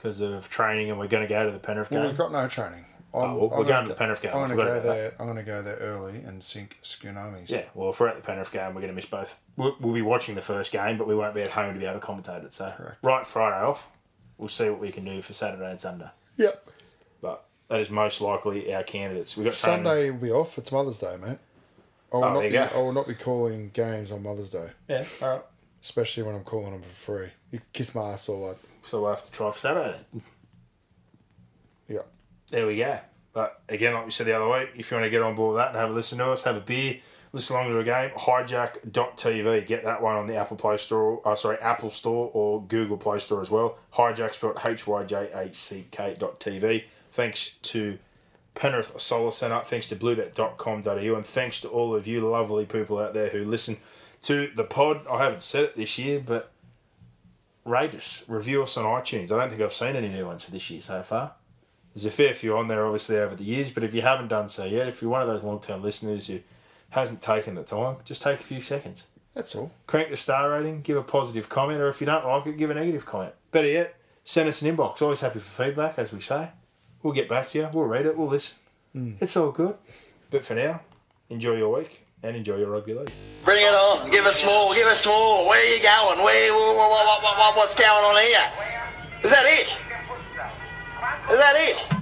because of training, and we're going to go to the Penrith well, game. we've got no training. Oh, I'm, Oh, well, we're I'm going gonna to the go- Penrith game. I I'm going to go about that. there. I'm going to go there early and sink tsunamis. Yeah, well, if we're at the Penrith game, we're going to miss both. We'll, we'll be watching the first game, but we won't be at home to be able to commentate it. So, Correct. right Friday off, we'll see what we can do for Saturday and Sunday. Yep. But that is most likely our candidates. We got training- Sunday will be off. It's Mother's Day, mate. I will, Oh, not there be, you go. I will not be calling games on Mother's Day, Yeah, all right. especially when I'm calling them for free. You kiss my ass all like, So we'll have to try for Saturday then. yeah. There we go. But again, like we said the other week, if you want to get on board with that and have a listen to us, have a beer, listen along to a game, hyjack.tv. Get that one on the Apple Play Store, uh, sorry, Apple Store or Google Play Store as well. Hijack spelled H Y J A C K dot TV. Thanks to Penrith Solar Centre, thanks to bluebet.com.au, and thanks to all of you lovely people out there who listen to the pod. I haven't said it this year, but rate us, review us on iTunes. I don't think I've seen any new ones for this year so far. There's a fair few on there, obviously, over the years, but if you haven't done so yet, if you're one of those long term listeners who hasn't taken the time, just take a few seconds. That's all. Crank the star rating, give a positive comment, or if you don't like it, give a negative comment. Better yet, send us an inbox. Always happy for feedback, as we say. We'll get back to you, we'll read it, we'll listen. Hmm. It's all good. But for now, enjoy your week and enjoy your rugby league. Bring it on. Give us more. Give us more. Where are you going? Where? What, what, what, what's going on here? Is that it? Is that it?